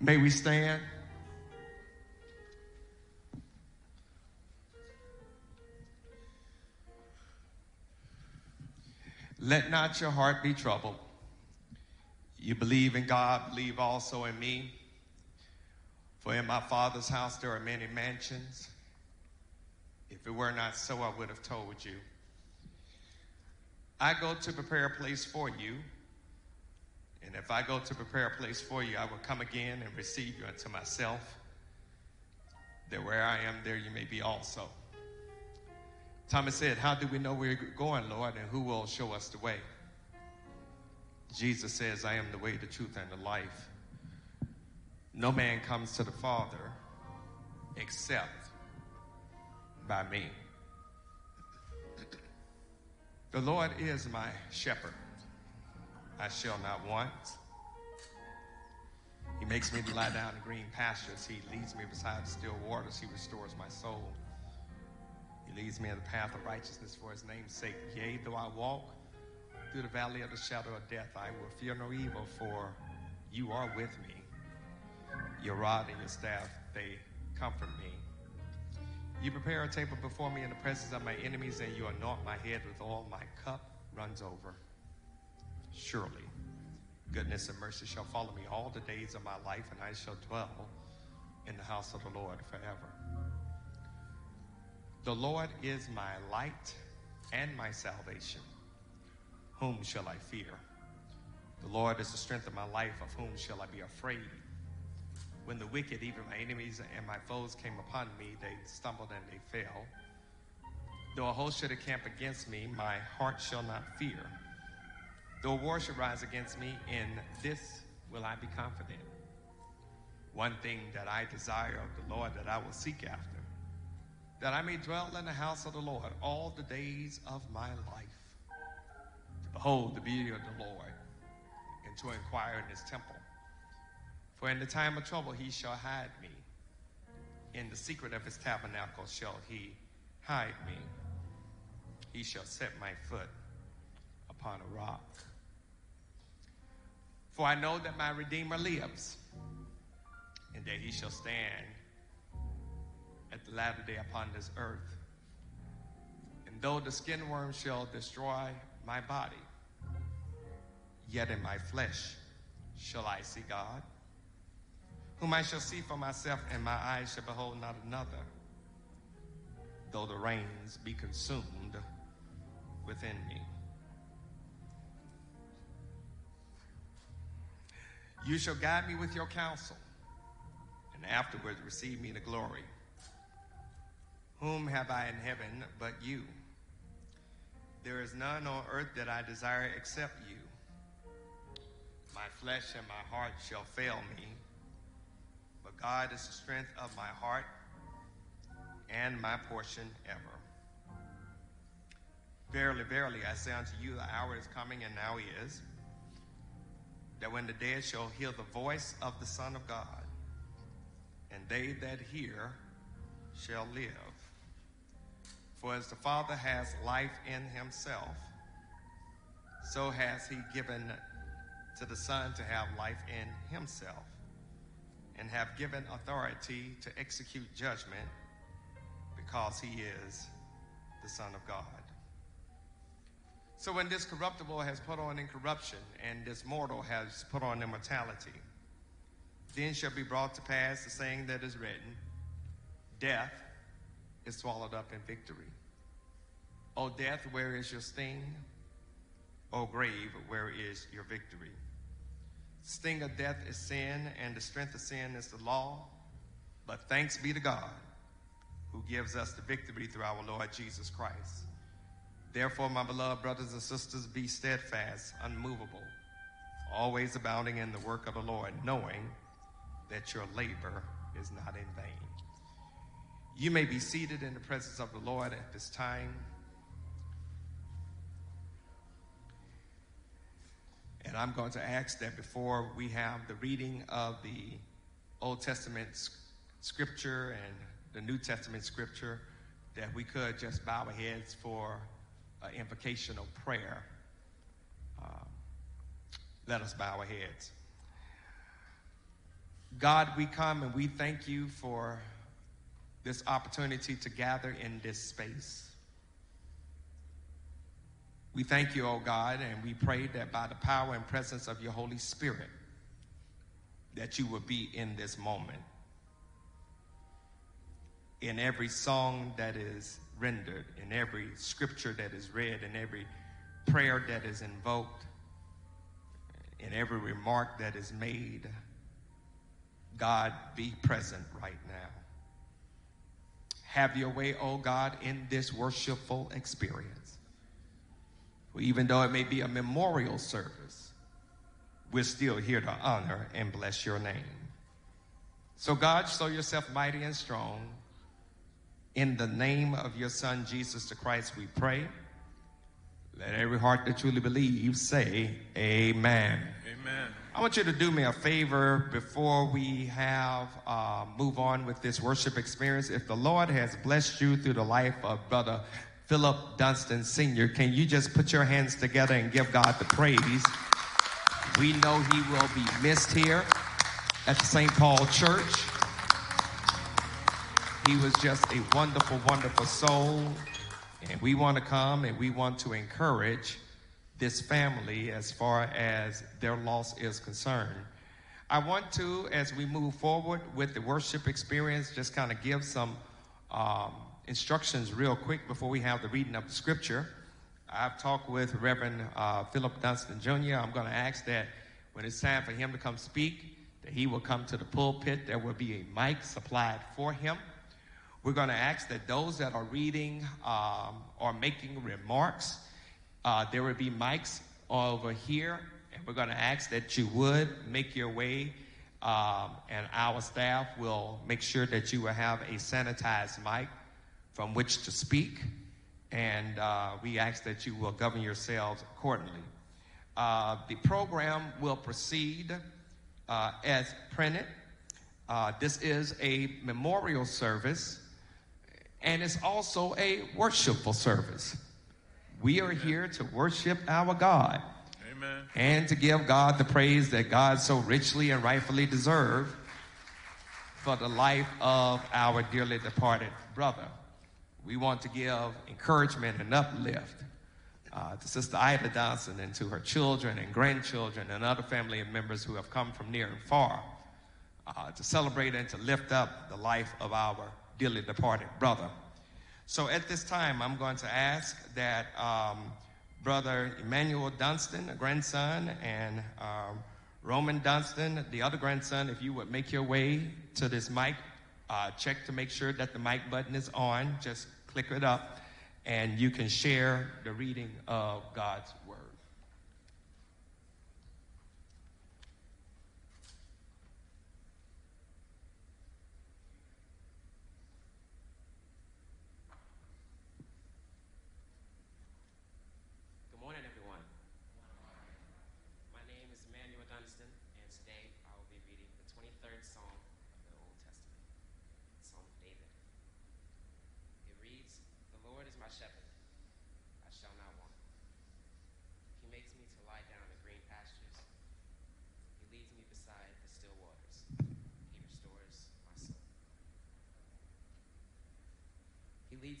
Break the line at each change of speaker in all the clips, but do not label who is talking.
May we stand? Let not your heart be troubled. You believe in God, believe also in me. For in my Father's house there are many mansions. If it were not so, I would have told you. I go to prepare a place for you. And if I go to prepare a place for you, I will come again and receive you unto myself, that where I am, there you may be also. Thomas said, How do we know we're going, Lord, and who will show us the way? Jesus says, I am the way, the truth, and the life. No man comes to the Father except by me. The Lord is my shepherd. I shall not want. He makes me to lie down in green pastures. He leads me beside still waters. He restores my soul. He leads me in the path of righteousness for his name's sake. Yea, though I walk through the valley of the shadow of death, I will fear no evil, for you are with me. Your rod and your staff, they comfort me. You prepare a table before me in the presence of my enemies, and you anoint my head with oil. My cup runs over. Surely, goodness and mercy shall follow me all the days of my life, and I shall dwell in the house of the Lord forever. The Lord is my light and my salvation. Whom shall I fear? The Lord is the strength of my life. Of whom shall I be afraid? When the wicked, even my enemies and my foes, came upon me, they stumbled and they fell. Though a host should encamp against me, my heart shall not fear. Though war should rise against me, in this will I be confident. One thing that I desire of the Lord that I will seek after, that I may dwell in the house of the Lord all the days of my life, to behold the beauty of the Lord, and to inquire in his temple. For in the time of trouble he shall hide me. In the secret of his tabernacle shall he hide me. He shall set my foot upon a rock. For I know that my Redeemer lives, and that he shall stand at the latter day upon this earth. And though the skin worm shall destroy my body, yet in my flesh shall I see God, whom I shall see for myself, and my eyes shall behold not another, though the reins be consumed within me. You shall guide me with your counsel, and afterwards receive me to glory. Whom have I in heaven but you? There is none on earth that I desire except you. My flesh and my heart shall fail me, but God is the strength of my heart and my portion ever. Verily, verily, I say unto you, the hour is coming, and now is, that when the dead shall hear the voice of the Son of God, and they that hear shall live. For as the Father has life in himself, so has he given to the Son to have life in himself, and have given authority to execute judgment because he is the Son of God. So when this corruptible has put on incorruption, and this mortal has put on immortality, then shall be brought to pass the saying that is written Death is swallowed up in victory. O death, where is your sting? O grave, where is your victory? Sting of death is sin, and the strength of sin is the law. But thanks be to God who gives us the victory through our Lord Jesus Christ. Therefore, my beloved brothers and sisters, be steadfast, unmovable, always abounding in the work of the Lord, knowing that your labor is not in vain. You may be seated in the presence of the Lord at this time. And I'm going to ask that before we have the reading of the Old Testament scripture and the New Testament scripture, that we could just bow our heads for uh, invocational prayer. Uh, let us bow our heads. God, we come and we thank you for this opportunity to gather in this space. We thank you, oh God, and we pray that by the power and presence of your Holy Spirit, that you will be in this moment. In every song that is rendered, in every scripture that is read, in every prayer that is invoked, in every remark that is made, God be present right now. Have your way, oh God, in this worshipful experience. even though it may be a memorial service, we're still here to honor and bless your name. So, God, show yourself mighty and strong. In the name of your Son, Jesus the Christ, we pray. Let every heart that truly believes say, Amen.
Amen.
I want you to do me a favor before we have uh, move on with this worship experience. If the Lord has blessed you through the life of Brother Philip Dunston Sr., can you just put your hands together and give God the praise? We know he will be missed here at the St. Paul Church. He was just a wonderful, wonderful soul. And we want to come and we want to encourage this family as far as their loss is concerned. I want to, as we move forward with the worship experience, just kind of give some um, instructions real quick before we have the reading of the scripture. I've talked with Reverend uh, Philip Dunston Jr. I'm going to ask that when it's time for him to come speak, that he will come to the pulpit. There will be a mic supplied for him. We're going to ask that those that are reading um, or making remarks, uh, there will be mics over here, and we're going to ask that you would make your way, um, and our staff will make sure that you will have a sanitized mic from which to speak, and uh, we ask that you will govern yourselves accordingly. Uh, the program will proceed uh, as printed. Uh, this is a memorial service and it's also a worshipful service. We are here to worship our God.
Amen.
And to give God the praise that God so richly and rightfully deserves for the life of our dearly departed brother. We want to give encouragement and uplift uh, to Sister Ida Johnson and to her children and grandchildren and other family members who have come from near and far uh, to celebrate and to lift up the life of our dearly departed brother. So at this time, I'm going to ask that um, Brother Emmanuel Dunston, a grandson, and um, Roman Dunston, the other grandson, if you would make your way to this mic, uh, check to make sure that the mic button is on. Just click it up, and you can share the reading of God's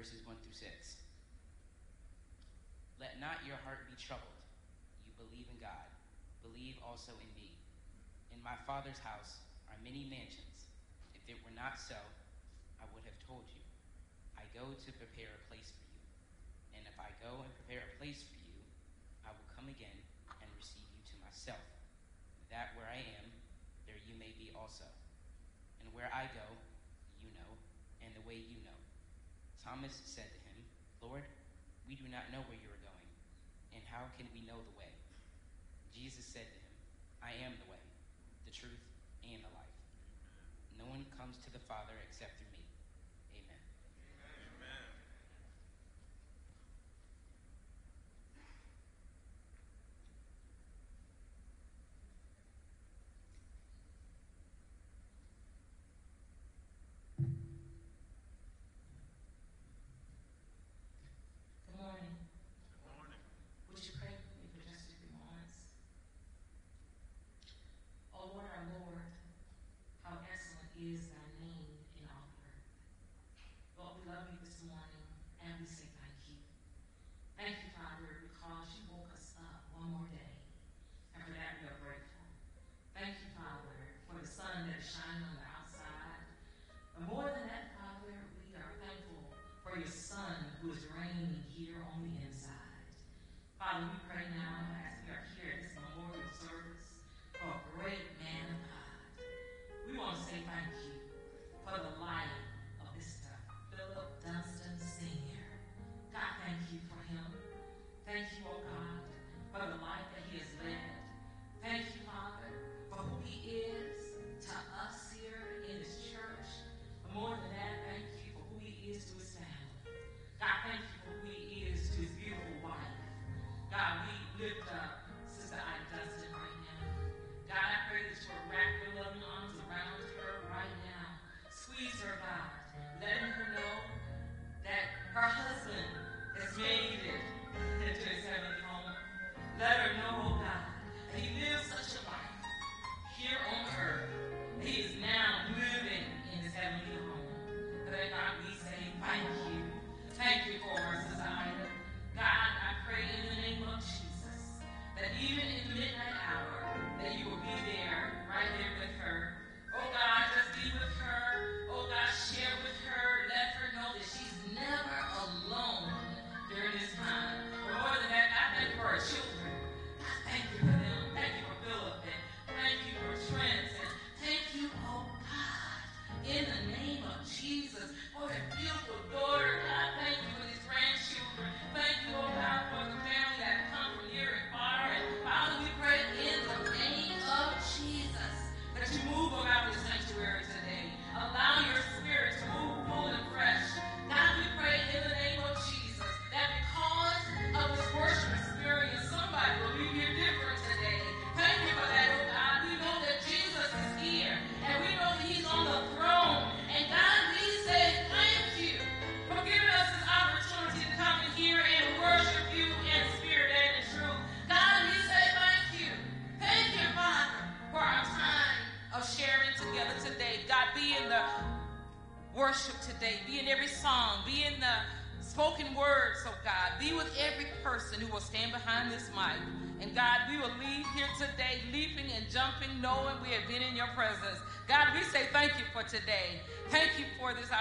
Verses 1 through 6. Let not your heart be troubled also in me. In my Father's house are many mansions. If it were not so, I would have told you. I go to prepare a place for you. And if I go and prepare a place for you, I will come again and receive you to myself, that where I am, there you may be also. And where I go, you know, and the way you know. Thomas said to him, Lord, we do not know where you are going, and how can we know the way? Jesus said to I am the way, the truth, and the life. No one comes to the Father except through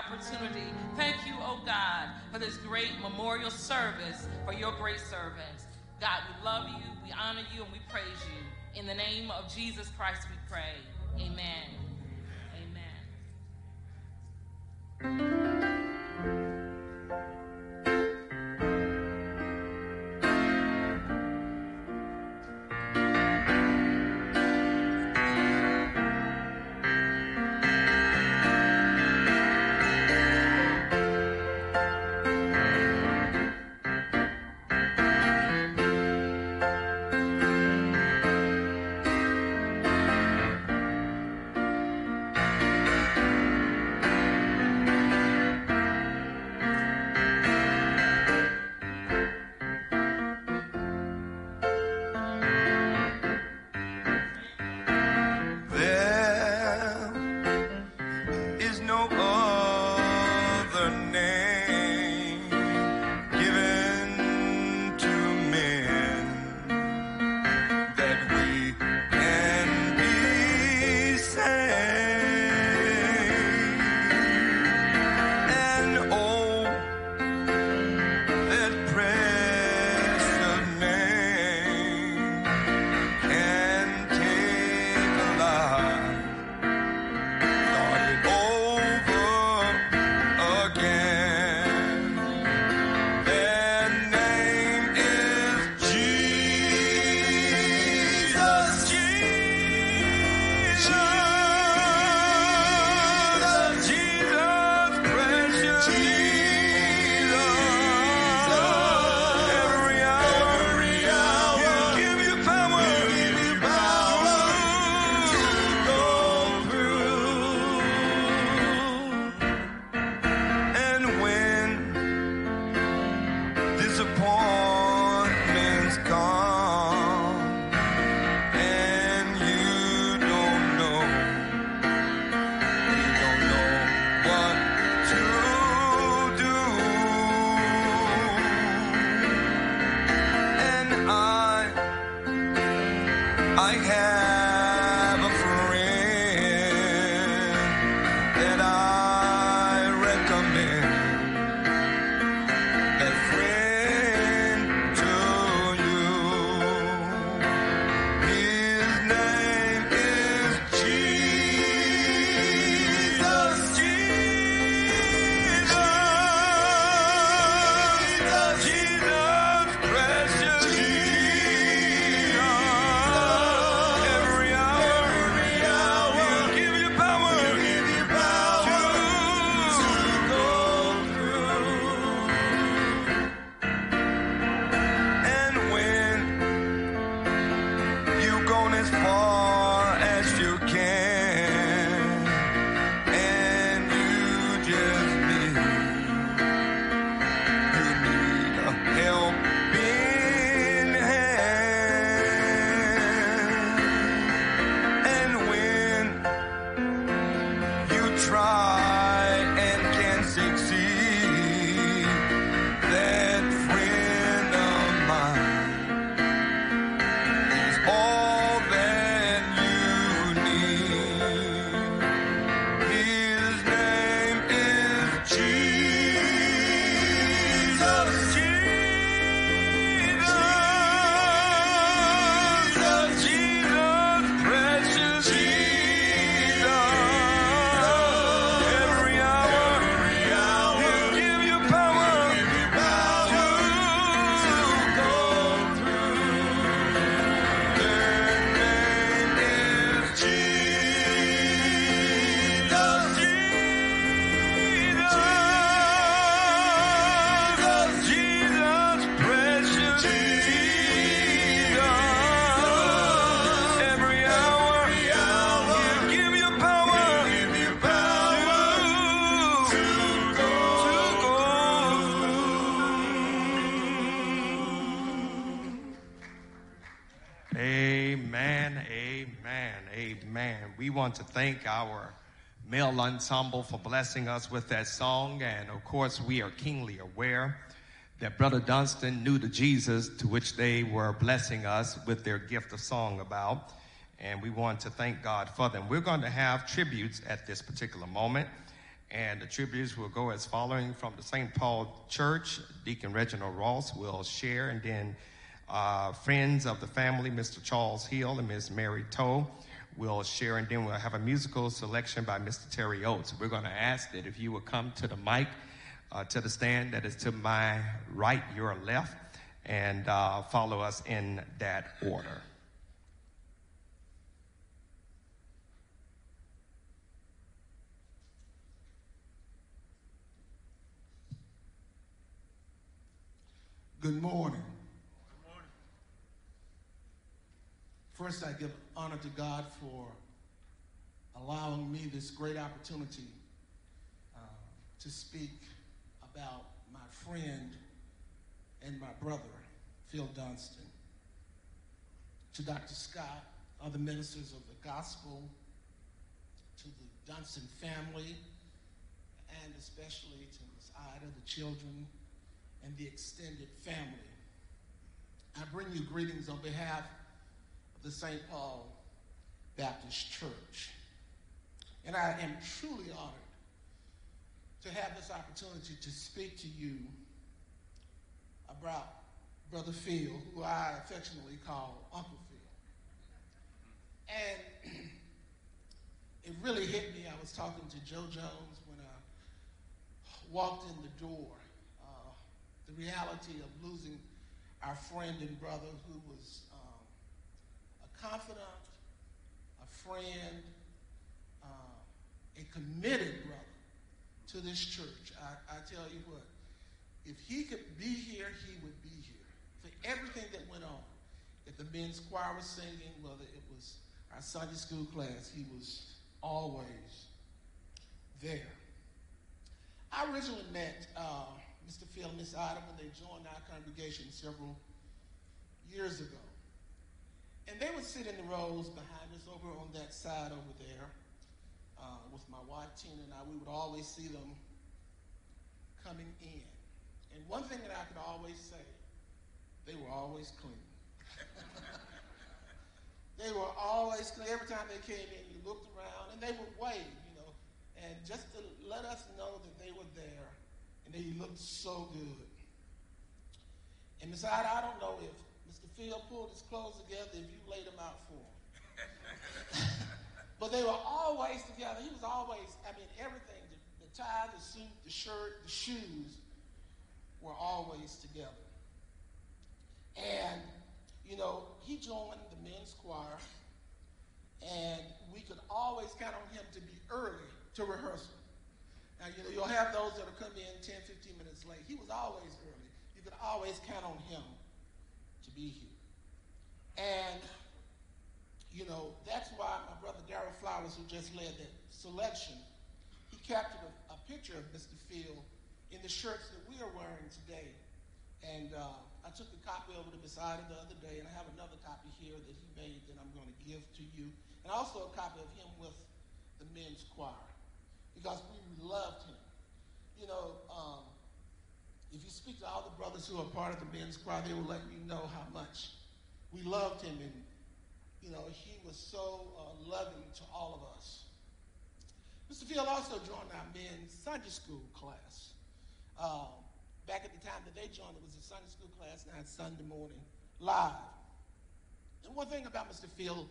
opportunity. Thank you, oh God, for this great memorial service for your great servants. God, we love you, we honor you, and we praise you. In the name of Jesus Christ, we pray. Amen. Amen.
We want to thank our male ensemble for blessing us with that song. And of course, we are keenly aware that Brother Dunstan knew the Jesus to which they were blessing us with their gift of song about. And we want to thank God for them. We're going to have tributes at this particular moment. And the tributes will go as following from the St. Paul Church. Deacon Reginald Ross will share, and then uh, friends of the family, Mr. Charles Hill and Ms. Mary Toe, will share, and then we'll have a musical selection by Mr. Terry Oates. We're going to ask that if you will come to the mic, uh, to the stand that is to my right, your left, and uh, follow us in that order.
Good morning. Good morning. First, I give honor to God for allowing me this great opportunity uh, to speak about my friend and my brother, Phil Dunstan. To Dr. Scott, other ministers of the gospel, to the Dunstan family, and especially to Miss Ida, the children, and the extended family. I bring you greetings on behalf the St. Paul Baptist Church. And I am truly honored to have this opportunity to speak to you about Brother Phil, who I affectionately call Uncle Phil. And it really hit me. I was talking to Joe Jones when I walked in the door. Uh, the reality of losing our friend and brother who was confidant, a friend, uh, a committed brother to this church. I, I tell you what, if he could be here, he would be here for everything that went on. If the men's choir was singing, whether it was our Sunday school class, he was always there. I originally met uh, Mr. Phil and Miss Ida when they joined our congregation several years ago. And they would sit in the rows behind us over on that side over there uh, with my wife Tina and I. We would always see them coming in. And one thing that I could always say, they were always clean. they were always, clean. every time they came in, you looked around and they would wave, you know, and just to let us know that they were there and they looked so good. And Miss I don't know if Field pulled his clothes together, if you laid them out for him. but they were always together. He was always, I mean, everything, the, the tie, the suit, the shirt, the shoes were always together. And, you know, he joined the men's choir, and we could always count on him to be early to rehearsal. Now, you know, you'll have those that'll come in 10, 15 minutes late. He was always early. You could always count on him be here. And, you know, that's why my brother Darrell Flowers, who just led that selection, he captured a, a picture of Mr. Field in the shirts that we are wearing today. And uh, I took a copy over to Ida the other day, and I have another copy here that he made that I'm going to give to you, and also a copy of him with the men's choir because we loved him. You know, um, if you speak to all the brothers who are part of the men's choir, they will let you know how much we loved him, and you know, he was so uh, loving to all of us. Mr. Field also joined our men's Sunday school class. Um, back at the time that they joined, it was a Sunday school class, now Sunday morning live. And one thing about Mr. Field,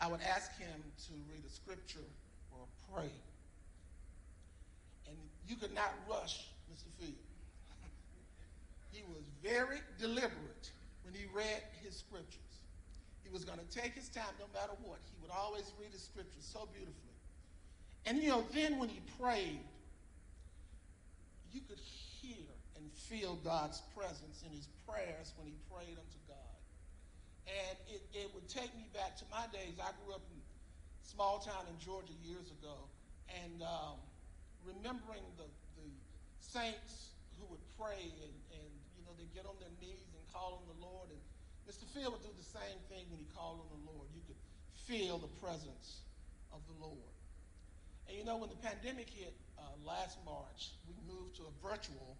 I would ask him to read a scripture or pray. And you could not rush Mr. Field. He was very deliberate when he read his scriptures. He was going to take his time no matter what. He would always read his scriptures so beautifully. And you know, then when he prayed, you could hear and feel God's presence in his prayers when he prayed unto God. And it, it would take me back to my days. I grew up in a small town in Georgia years ago. And um, remembering the, the saints who would pray and, and, they'd get on their knees and call on the Lord. And Mr. Field would do the same thing when he called on the Lord. You could feel the presence of the Lord. And you know, when the pandemic hit uh, last March, we moved to a virtual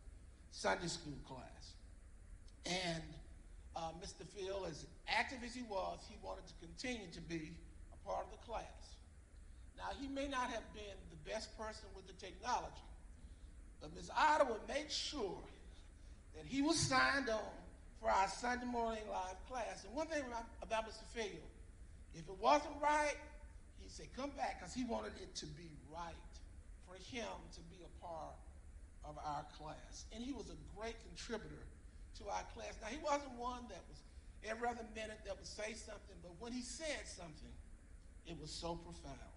Sunday school class. And uh, Mr. Phil, as active as he was, he wanted to continue to be a part of the class. Now, he may not have been the best person with the technology, but Ms. Would make sure that he was signed on for our Sunday morning live class. And one thing about, Mr. Phil, if it wasn't right, he said, come back, because he wanted it to be right for him to be a part of our class. And he was a great contributor to our class. Now, he wasn't one that was every other minute that would say something, but when he said something, it was so profound.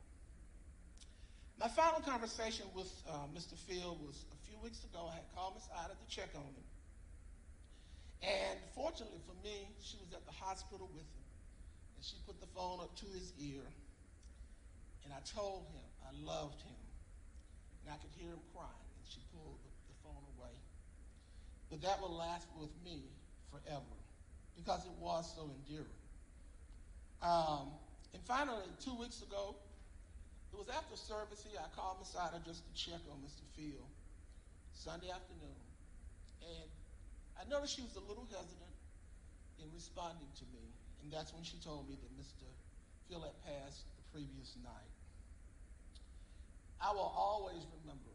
My final conversation with uh, Mr. Field was a few weeks ago. I had called Miss Ida to check on him. And fortunately for me, she was at the hospital with him. And she put the phone up to his ear. And I told him I loved him. And I could hear him crying. And she pulled the, the phone away. But that will last with me forever because it was so endearing. Um, and finally, two weeks ago, it was after service here. I called Miss Ida just to check on Mr. Field Sunday afternoon. And I noticed she was a little hesitant in responding to me. And that's when she told me that Mr. Phil had passed the previous night. I will always remember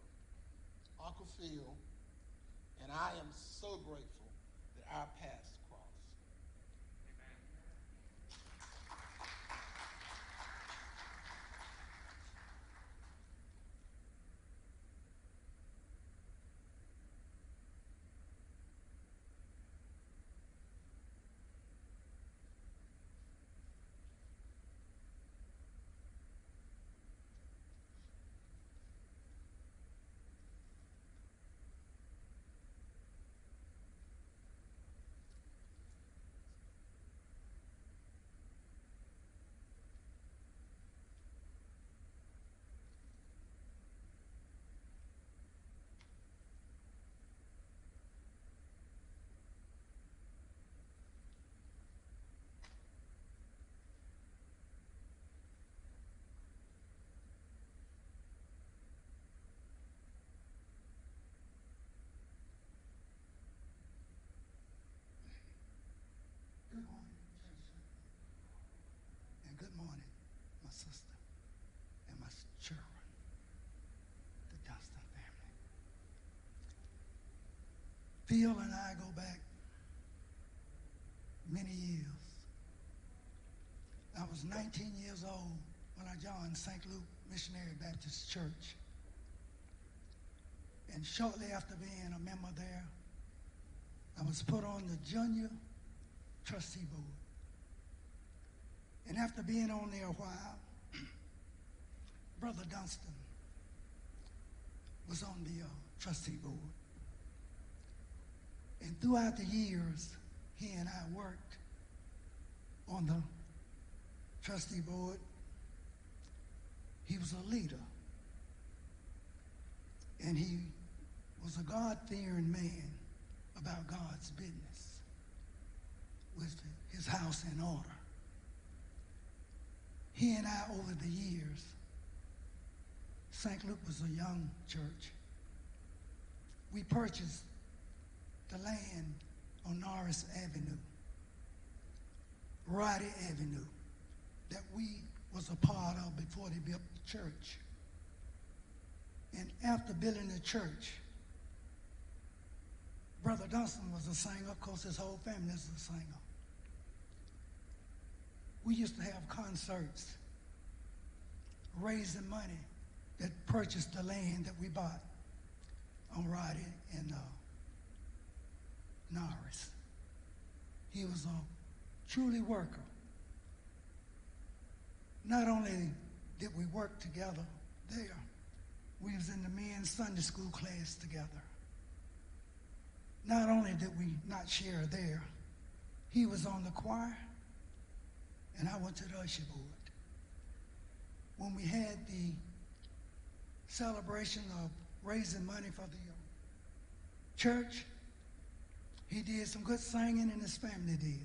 Uncle Phil, and I am so grateful that our paths
Phil and I go back many years. I was 19 years old when I joined St. Luke Missionary Baptist Church. And shortly after being a member there, I was put on the junior trustee board. And after being on there a while, Brother Dunstan was on the uh, trustee board. And throughout the years, he and I worked on the trustee board. He was a leader. And he was a God fearing man about God's business with his house in order. He and I, over the years, St. Luke was a young church. We purchased the land on Norris Avenue, Roddy Avenue, that we was a part of before they built the church. And after building the church, Brother Dunstan was a singer. Of course, his whole family is a singer. We used to have concerts raising money that purchased the land that we bought on Roddy and uh, Norris. He was a truly worker. Not only did we work together there, we was in the men's Sunday school class together. Not only did we not share there, he was on the choir, and I went to the usher board. When we had the celebration of raising money for the church, he did some good singing, and his family did.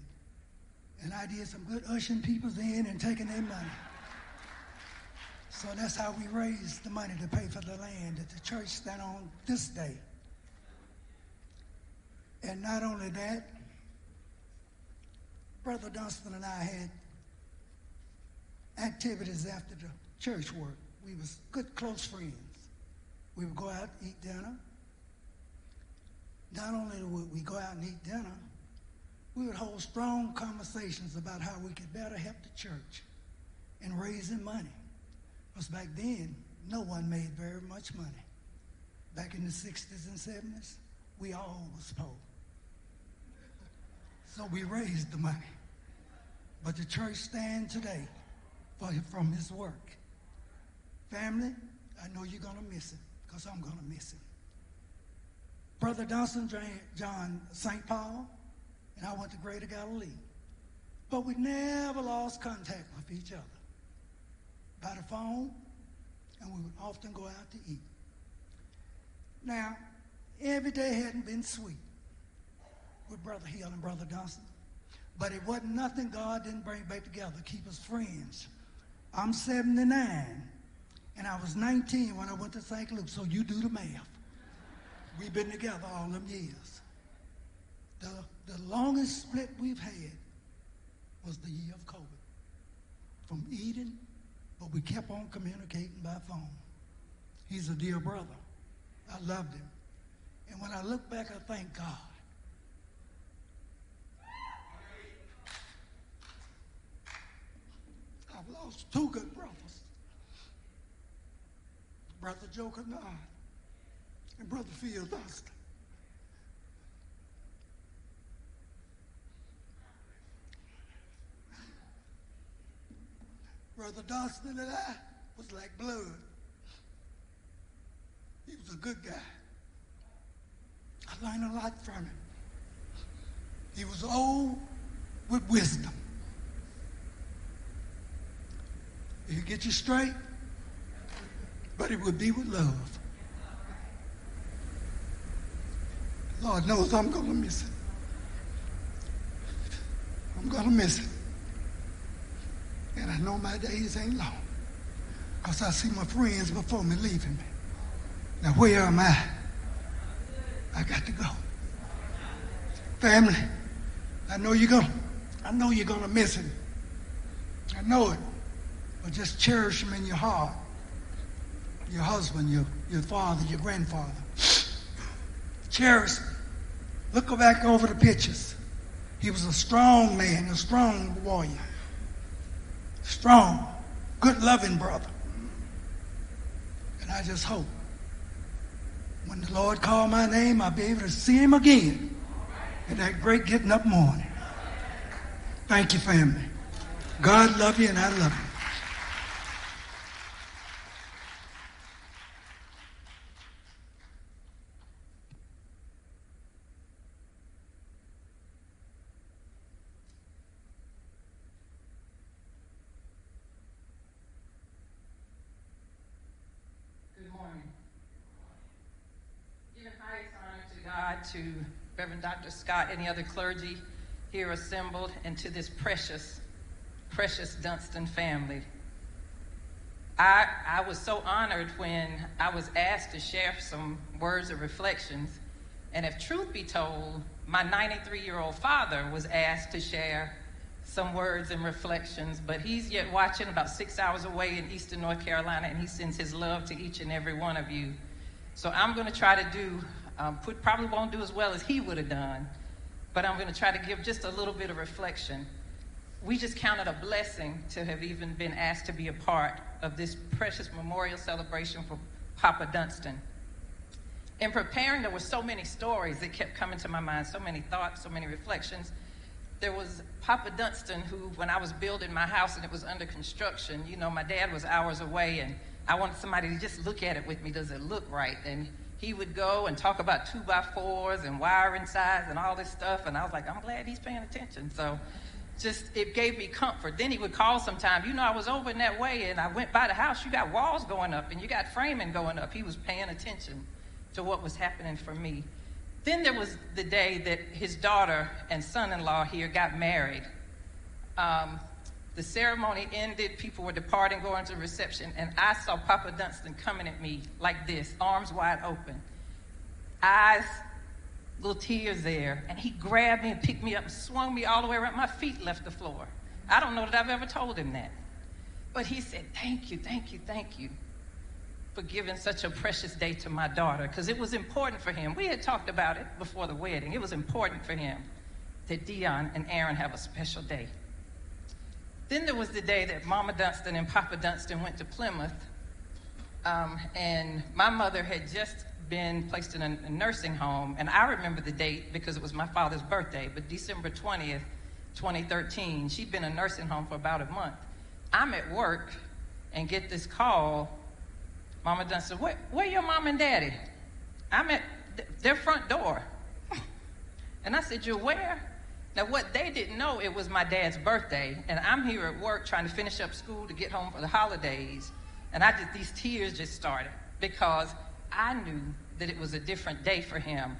And I did some good ushering people in and taking their money. So that's how we raised the money to pay for the land that the church stand on this day. And not only that, Brother Dunstan and I had activities after the church work. We was good close friends. We would go out eat dinner. Not only would we go out and eat dinner, we would hold strong conversations about how we could better help the church in raising money. Because back then, no one made very much money. Back in the 60s and 70s, we all was poor. So we raised the money. But the church stands today for, from his work. Family, I know you're going to miss him because I'm going to miss him. Brother Dunstan John St. Paul, and I went to Greater Galilee. But we never lost contact with each other by the phone, and we would often go out to eat. Now, every day hadn't been sweet with Brother Hill and Brother Dunstan, but it wasn't nothing God didn't bring back together, keep us friends. I'm 79, and I was 19 when I went to St. Luke, so you do the math. We've been together all them years. The, the longest split we've had was the year of COVID. From Eden but we kept on communicating by phone. He's a dear brother. I loved him. And when I look back, I thank God. I've lost two good brothers. Brother Joe Kennard and Brother Dunstan. Brother Dunstan and I was like blood. He was a good guy. I learned a lot from him. He was old with wisdom. He'd get you straight, but it would be with love. Lord knows I'm going to miss it. I'm going to miss it. And I know my days ain't long. Because I see my friends before me leaving me. Now, where am I? I got to go. Family, I know you're going to, I know you're going to miss him. I know it. But just cherish him in your heart. Your husband, your, your father, your grandfather. Cherish. Look back over the pictures. He was a strong man, a strong warrior. Strong, good loving brother. And I just hope when the Lord called my name, I'll be able to see him again in that great getting up morning. Thank you, family. God love you and I love you.
To Reverend Dr. Scott, any other clergy here assembled, and to this precious, precious Dunston family. I, I was so honored when I was asked to share some words of reflections. And if truth be told, my 93 year old father was asked to share some words and reflections, but he's yet watching about six hours away in eastern North Carolina, and he sends his love to each and every one of you. So I'm going to try to do, um, put, probably won't do as well as he would have done, but I'm going to try to give just a little bit of reflection. We just count it a blessing to have even been asked to be a part of this precious memorial celebration for Papa Dunston. In preparing, there were so many stories that kept coming to my mind, so many thoughts, so many reflections. There was Papa Dunston, who, when I was building my house and it was under construction, you know, my dad was hours away, and I wanted somebody to just look at it with me. Does it look right? And he would go and talk about two by fours and wiring size and all this stuff, and I was like, I'm glad he's paying attention. So just it gave me comfort. Then he would call sometime. You know, I was over in that way and I went by the house. You got walls going up and you got framing going up. He was paying attention to what was happening for me. Then there was the day that his daughter and son in law here got married. Um, the ceremony ended, people were departing, going to reception, and I saw Papa Dunston coming at me like this, arms wide open, eyes, little tears there. And he grabbed me and picked me up and swung me all the way around. My feet left the floor. I don't know that I've ever told him that. But he said, Thank you, thank you, thank you for giving such a precious day to my daughter because it was important for him. We had talked about it before the wedding. It was important for him that Dion and Aaron have a special day. Then there was the day that Mama Dunston and Papa Dunston went to Plymouth, um, and my mother had just been placed in a, nursing home, and I remember the date because it was my father's birthday, but December 20th, 2013, she'd been in a nursing home for about a month. I'm at work and get this call. Mama Dunston, where, where your mom and daddy? I'm at th- their front door. and I said, You're where? Now, what they didn't know, it was my dad's birthday, and I'm here at work trying to finish up school to get home for the holidays. And I just, these tears just started because I knew that it was a different day for him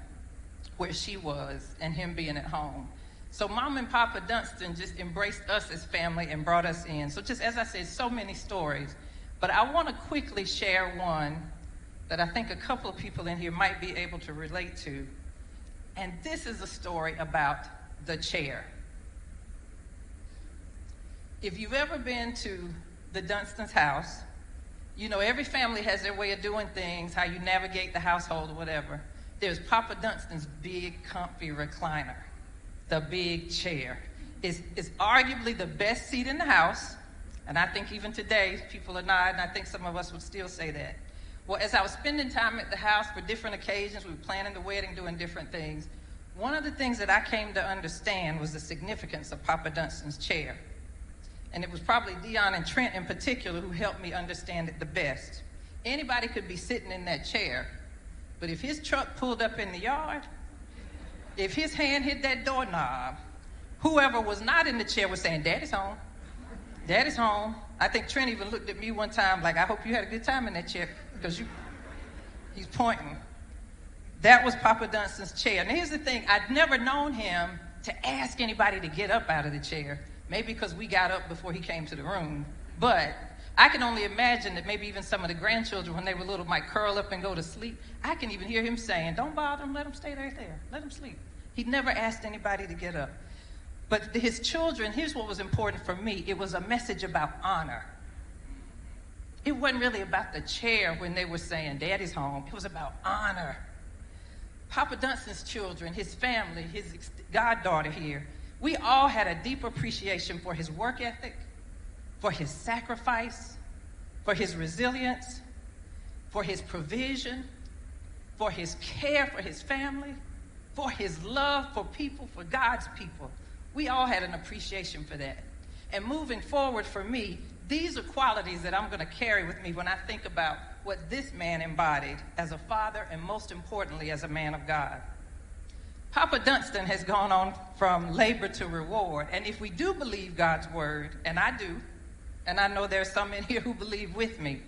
where she was and him being at home. So Mom and Papa Dunston just embraced us as family and brought us in. So just as I said, so many stories. But I want to quickly share one that I think a couple of people in here might be able to relate to. And this is a story about the chair. If you've ever been to the Dunstan's house, you know every family has their way of doing things, how you navigate the household or whatever. There's Papa Dunstan's big, comfy recliner, the big chair. It's, it's arguably the best seat in the house, and I think even today people are nodding. I think some of us would still say that. Well, as I was spending time at the house for different occasions, we were planning the wedding, doing different things. One of the things that I came to understand was the significance of Papa Dunston's chair. And it was probably Dion and Trent in particular who helped me understand it the best. Anybody could be sitting in that chair, but if his truck pulled up in the yard, if his hand hit that doorknob, whoever was not in the chair was saying, Daddy's home. Daddy's home. I think Trent even looked at me one time like, I hope you had a good time in that chair because you, he's pointing. That was Papa Dunston's chair. Now, here's the thing I'd never known him to ask anybody to get up out of the chair. Maybe because we got up before he came to the room. But I can only imagine that maybe even some of the grandchildren, when they were little, might curl up and go to sleep. I can even hear him saying, Don't bother him, let him stay right there. Let him sleep. He never asked anybody to get up. But his children, here's what was important for me it was a message about honor. It wasn't really about the chair when they were saying, Daddy's home. It was about honor. Papa Dunstan's children, his family, his goddaughter here, we all had a deep appreciation for his work ethic, for his sacrifice, for his resilience, for his provision, for his care for his family, for his love for people, for God's people. We all had an appreciation for that. And moving forward for me, these are qualities that I'm going to carry with me when I think about what this man embodied as a father and most importantly as a man of God. Papa Dunstan has gone on from labor to reward. And if we do believe God's word, and I do, and I know there's some in here who believe with me,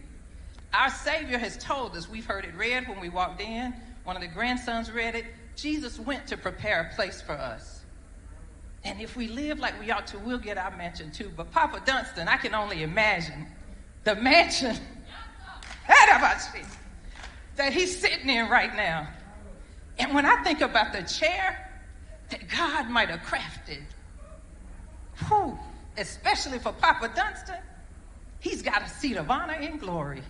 our Savior has told us, we've heard it read when we walked in, one of the grandsons read it, Jesus went to prepare a place for us. And if we live like we ought to, we'll get our mansion too. But Papa Dunstan, I can only imagine the mansion that he's sitting in right now. And when I think about the chair that God might have crafted, whew, especially for Papa Dunstan, he's got a seat of honor and glory.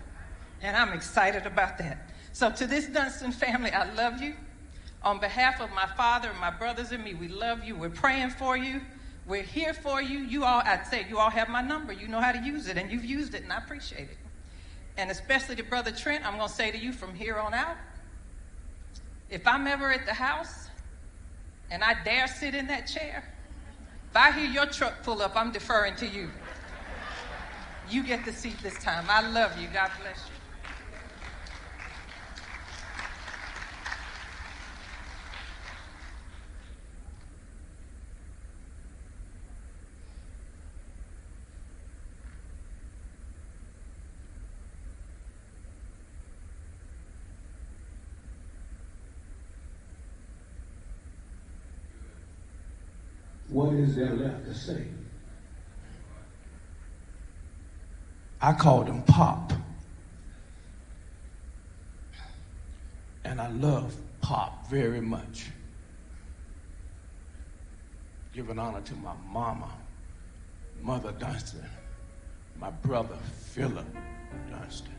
And I'm excited about that. So, to this Dunstan family, I love you. On behalf of my father and my brothers and me, we love you. We're praying for you. We're here for you. You all, I'd say, you all have my number. You know how to use it, and you've used it, and I appreciate it. And especially to Brother Trent, I'm going to say to you from here on out if I'm ever at the house and I dare sit in that chair, if I hear your truck pull up, I'm deferring to you. You get the seat this time. I love you. God bless you.
What is there left to say? I called him Pop. And I love Pop very much. Giving honor to my mama, Mother Dunstan, my brother Philip Dunstan,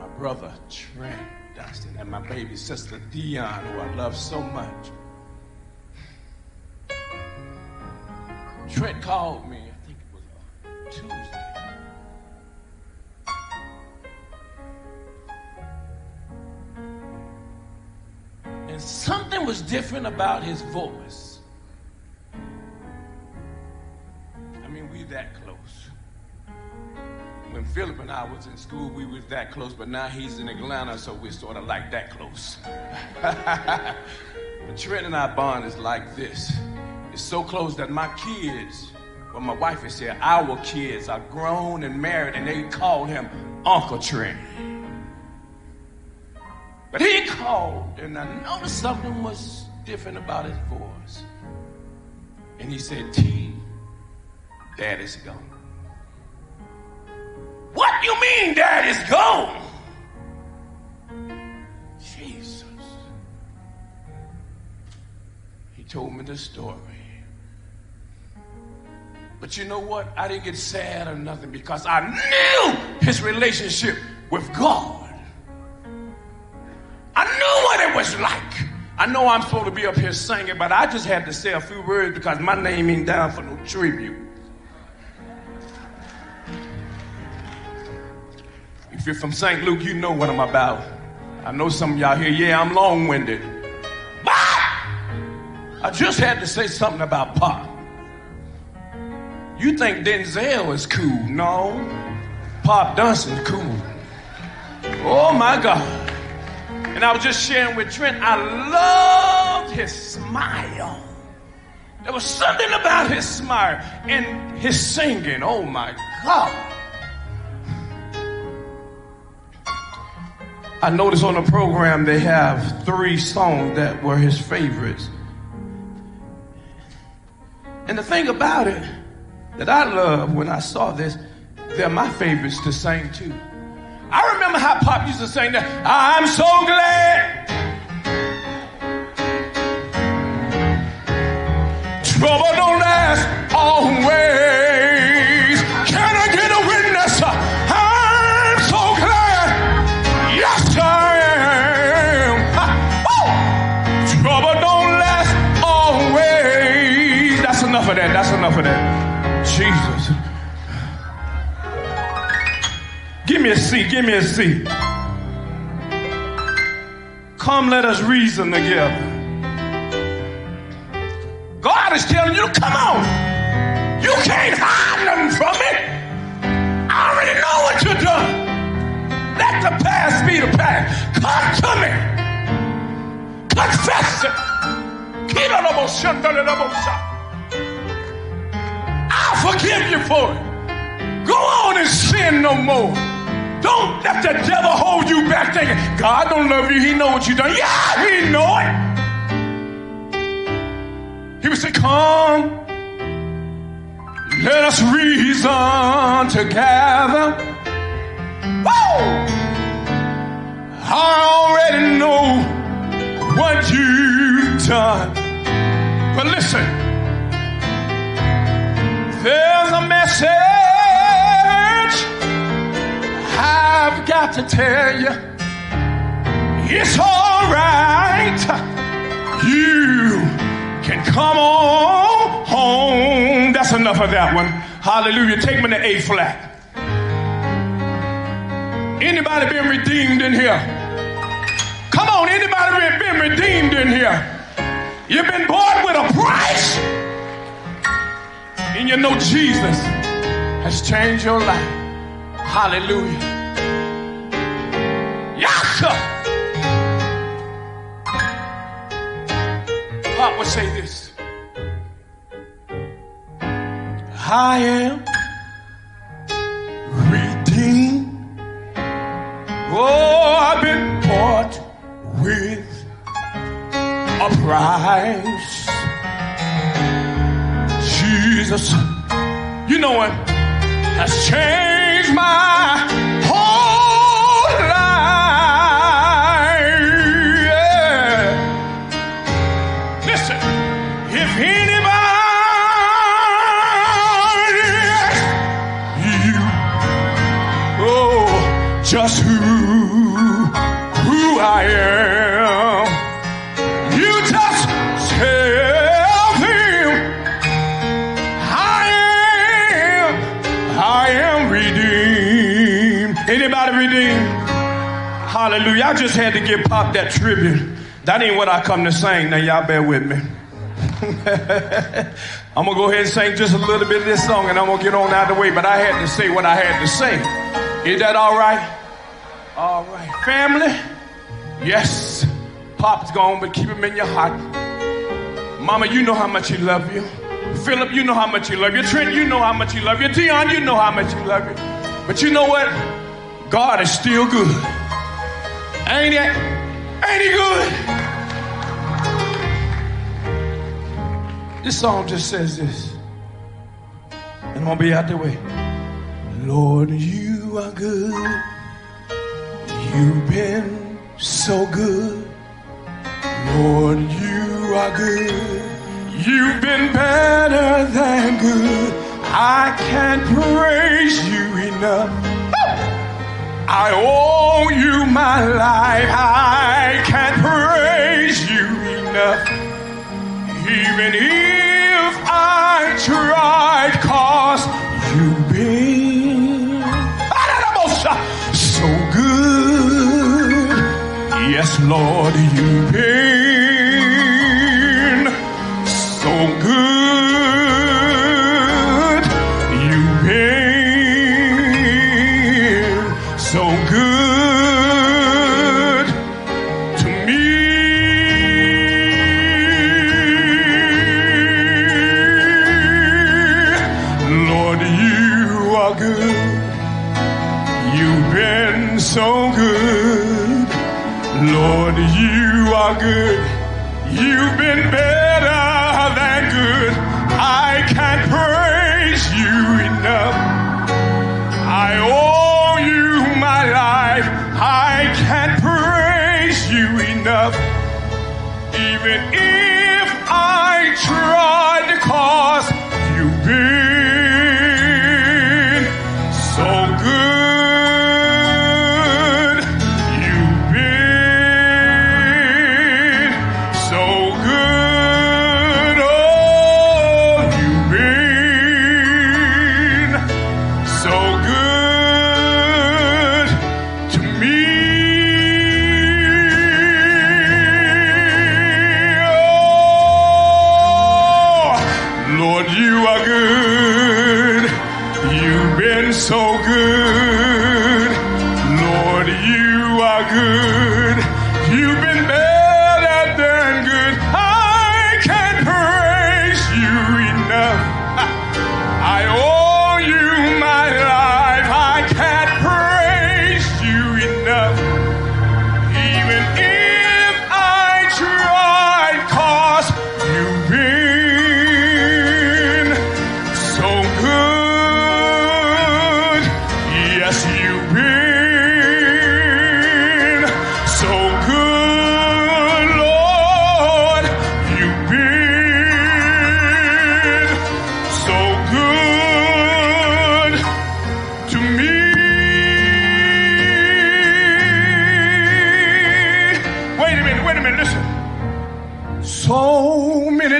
my brother Trent Dunstan, and my baby sister Dion, who I love so much. Trent called me, I think it was a Tuesday. And something was different about his voice. I mean, we that close. When Philip and I was in school, we was that close, but now he's in Atlanta, so we're sort of like that close. but Trent and I bond is like this. It's so close that my kids, well, my wife is here, our kids are grown and married, and they call him Uncle Trent. But he called, and I noticed something was different about his voice. And he said, T, Daddy's gone. What do you mean, Daddy's gone? Jesus. He told me the story. But you know what? I didn't get sad or nothing because I knew his relationship with God. I knew what it was like. I know I'm supposed to be up here singing, but I just had to say a few words because my name ain't down for no tribute. If you're from St. Luke, you know what I'm about. I know some of y'all here, yeah, I'm long winded. But I just had to say something about Pop. You think Denzel is cool? No. Pop Dunstan's cool. Oh my God. And I was just sharing with Trent, I loved his smile. There was something about his smile and his singing. Oh my God. I noticed on the program they have three songs that were his favorites. And the thing about it that I love when I saw this, they're my favorites to sing too. I remember how Pop used to sing that. I'm so glad. Trouble don't last always. Give me a seat. Give me a seat. Come, let us reason together. God is telling you, come on. You can't hide nothing from me. I already know what you've done. Let the past be the past. Come to me. Confess it. I'll forgive you for it. Go on and sin no more. Don't let the devil hold you back thinking, God don't love you. He know what you done. Yeah, he know it. He would say, come. Let us reason together. Woo! I already know what you've done. But listen, there's a message I've got to tell you. It's all right. You can come on home. That's enough of that one. Hallelujah. Take me to A flat. Anybody been redeemed in here? Come on, anybody been redeemed in here? You've been bought with a price. And you know Jesus has changed your life. Hallelujah. Pop would say this. I am redeemed. Oh, I've been bought with a price. Jesus, you know what? Has changed my I just had to give Pop that tribute. That ain't what I come to sing. Now y'all bear with me. I'm gonna go ahead and sing just a little bit of this song and I'm gonna get on out of the way, but I had to say what I had to say. Is that all right? All right. Family, yes, Pop's gone, but keep him in your heart. Mama, you know how much he love you. Philip, you know how much he love you. Trent, you know how much he love you. Dion, you know how much he love you. But you know what? God is still good. Ain't it? Ain't he good? This song just says this. And I'm gonna be out the way. Lord, you are good. You've been so good. Lord, you are good. You've been better than good. I can't praise you enough. I owe you my life. I can't praise you enough. Even if I tried, cause you've been so good. Yes, Lord, you've been good. You've been better than good. I can't praise you enough. I owe you my life. I can't praise you enough. Even if I tried, cause you've been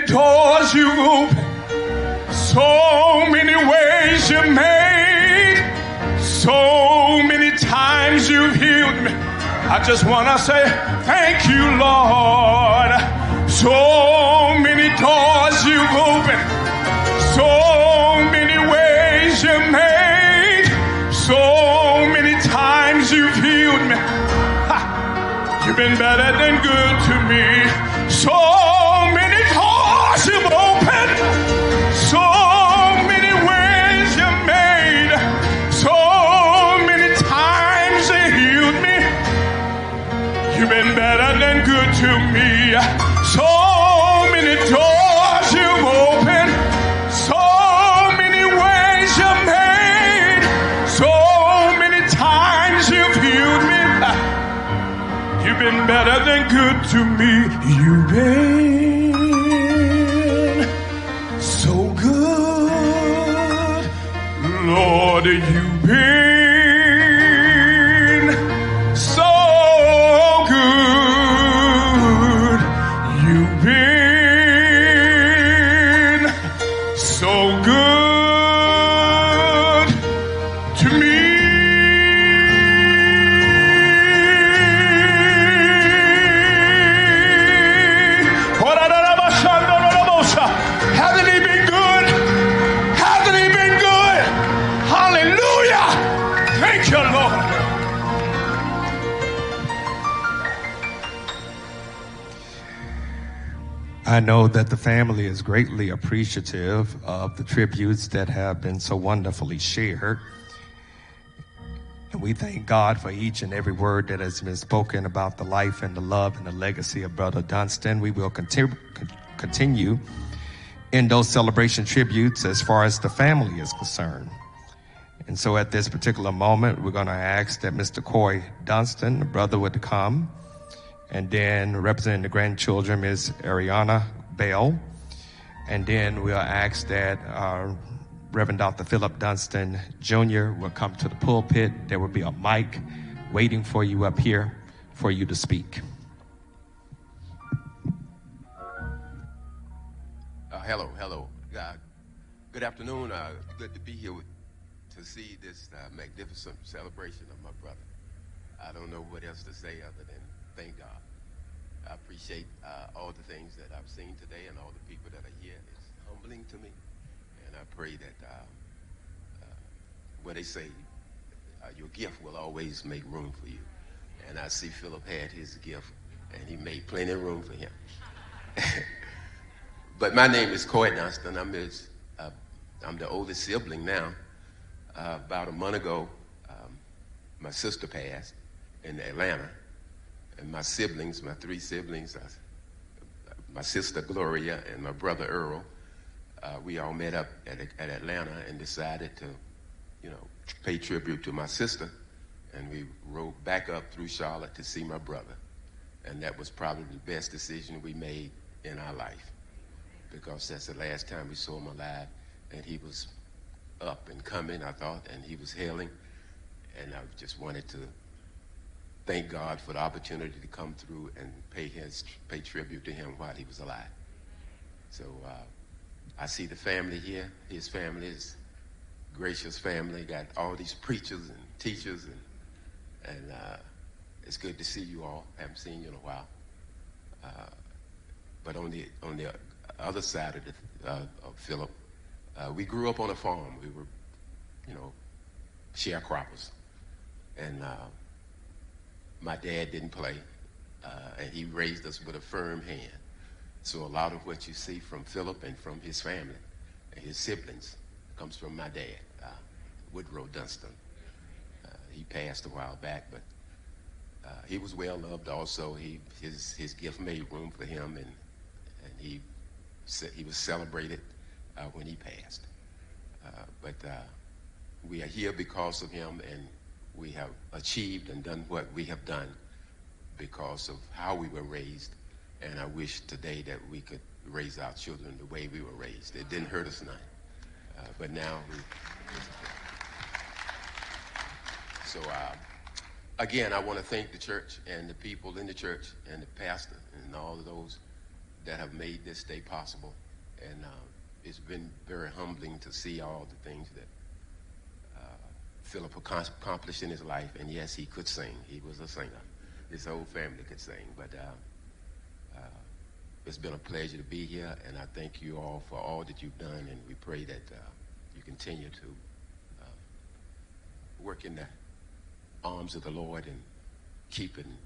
doors you opened, so many ways you made, so many times you've healed me. I just want to say thank you, Lord. So many doors you've opened, so many ways you made, so many times you've healed me. Ha! You've been better than good to me. To me. So many doors you've opened, so many ways you made, so many times you've healed me. You've been better than good to me. You've been
know that the family is greatly appreciative of the tributes that have been so wonderfully shared. And we thank God for each and every word that has been spoken about the life and the love and the legacy of Brother Dunstan. We will continue, continue in those celebration tributes as far as the family is concerned. And so at this particular moment, we're going to ask that Mr. Corey Dunstan, the brother, would come. And then representing the grandchildren is Ariana Bell. And then we'll ask that uh, Reverend Dr. Philip Dunstan Jr. will come to the pulpit. There will be a mic waiting for you up here for you to speak.
Uh, hello, hello. Uh, good afternoon. Uh, good to be here with, to see this uh, magnificent celebration of my brother. I don't know what else to say other than thank God. I appreciate uh, all the things that I've seen today and all the people that are here. It's humbling to me, and I pray that uh, uh, what they say, uh, your gift will always make room for you. And I see Philip had his gift, and he made plenty of room for him. But my name is Coy Dunstan. I'm his, uh, I'm the oldest sibling now. Uh, about a month ago, um, my sister passed in Atlanta, and my siblings, my three siblings, uh, my sister Gloria and my brother Earl, uh, we all met up at, at Atlanta and decided to, you know, pay tribute to my sister, and we rode back up through Charlotte to see my brother, and that was probably the best decision we made in our life. Because that's the last time we saw him alive, and he was up and coming, I thought, and he was hailing, and I just wanted to thank God for the opportunity to come through and pay his pay tribute to him while he was alive. So uh, I see the family here. His family is gracious family. Got all these preachers and teachers, and and uh, it's good to see you all. I haven't seen you in a while. Uh, but on the on the other side of, the, uh, of Philip, uh, we grew up on a farm. We were, you know, sharecroppers. And uh, my dad didn't play, uh, and he raised us with a firm hand. So a lot of what you see from Philip and from his family and his siblings comes from my dad, uh, Woodrow Dunston. Uh, he passed a while back, but uh, he was well loved. Also, he his his gift made room for him, and and he he was celebrated uh, when he passed. Uh, but we are here because of him, and we have achieved and done what we have done because of how we were raised. And I wish today that we could raise our children the way we were raised. It didn't hurt us none. Uh, but now we. So, uh, again, I want to thank the church and the people in the church and the pastor and all of those that have made this day possible. And uh, it's been very humbling to see all the things that Philip accom- accomplished in his life. And yes, he could sing. He was a singer. His whole family could sing. But uh, uh, it's been a pleasure to be here, and I thank you all for all that you've done. And we pray that uh, you continue to uh, work in the arms of the Lord and keep and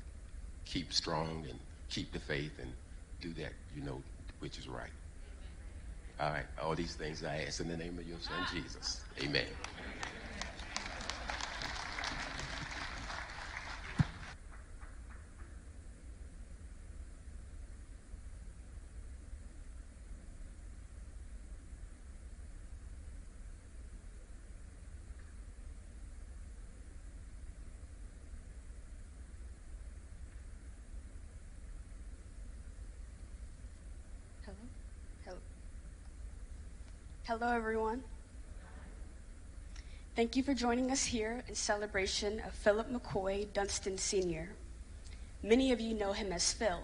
keep strong and keep the faith and do that you know which is right. All right, all these things I ask in the name of your son Jesus. Amen.
Hello? Hello. Hello, everyone. Thank you for joining us here in celebration of Philip McCoy Dunstan Sr. Many of you know him as Phil,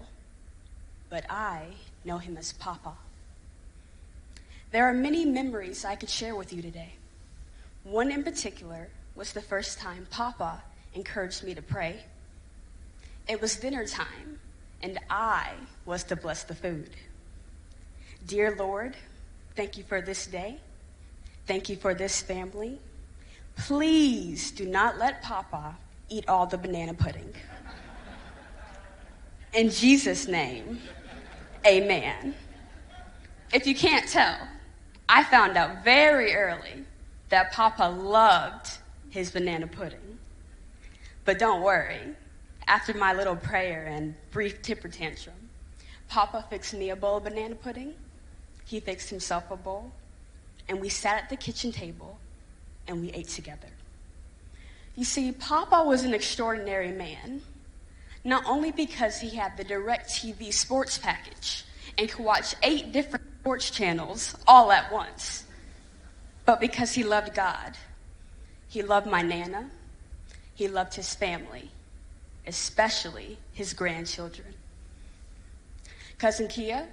but I know him as Papa. There are many memories I could share with you today. One in particular was the first time Papa encouraged me to pray. It was dinner time, and I was to bless the food. Dear Lord, thank you for this day. Thank you for this family. Please do not let Papa eat all the banana pudding. In Jesus' name, amen. If you can't tell, I found out very early that Papa loved his banana pudding. But don't worry, after my little prayer and brief temper tantrum, Papa fixed me a bowl of banana pudding. He fixed himself a bowl. And we sat at the kitchen table and we ate together. You see, Papa was an extraordinary man, not only because he had the DirecTV sports package and could watch eight different sports channels all at once, but because he loved God. He loved my Nana. He loved his family, especially his grandchildren. Cousin Kia,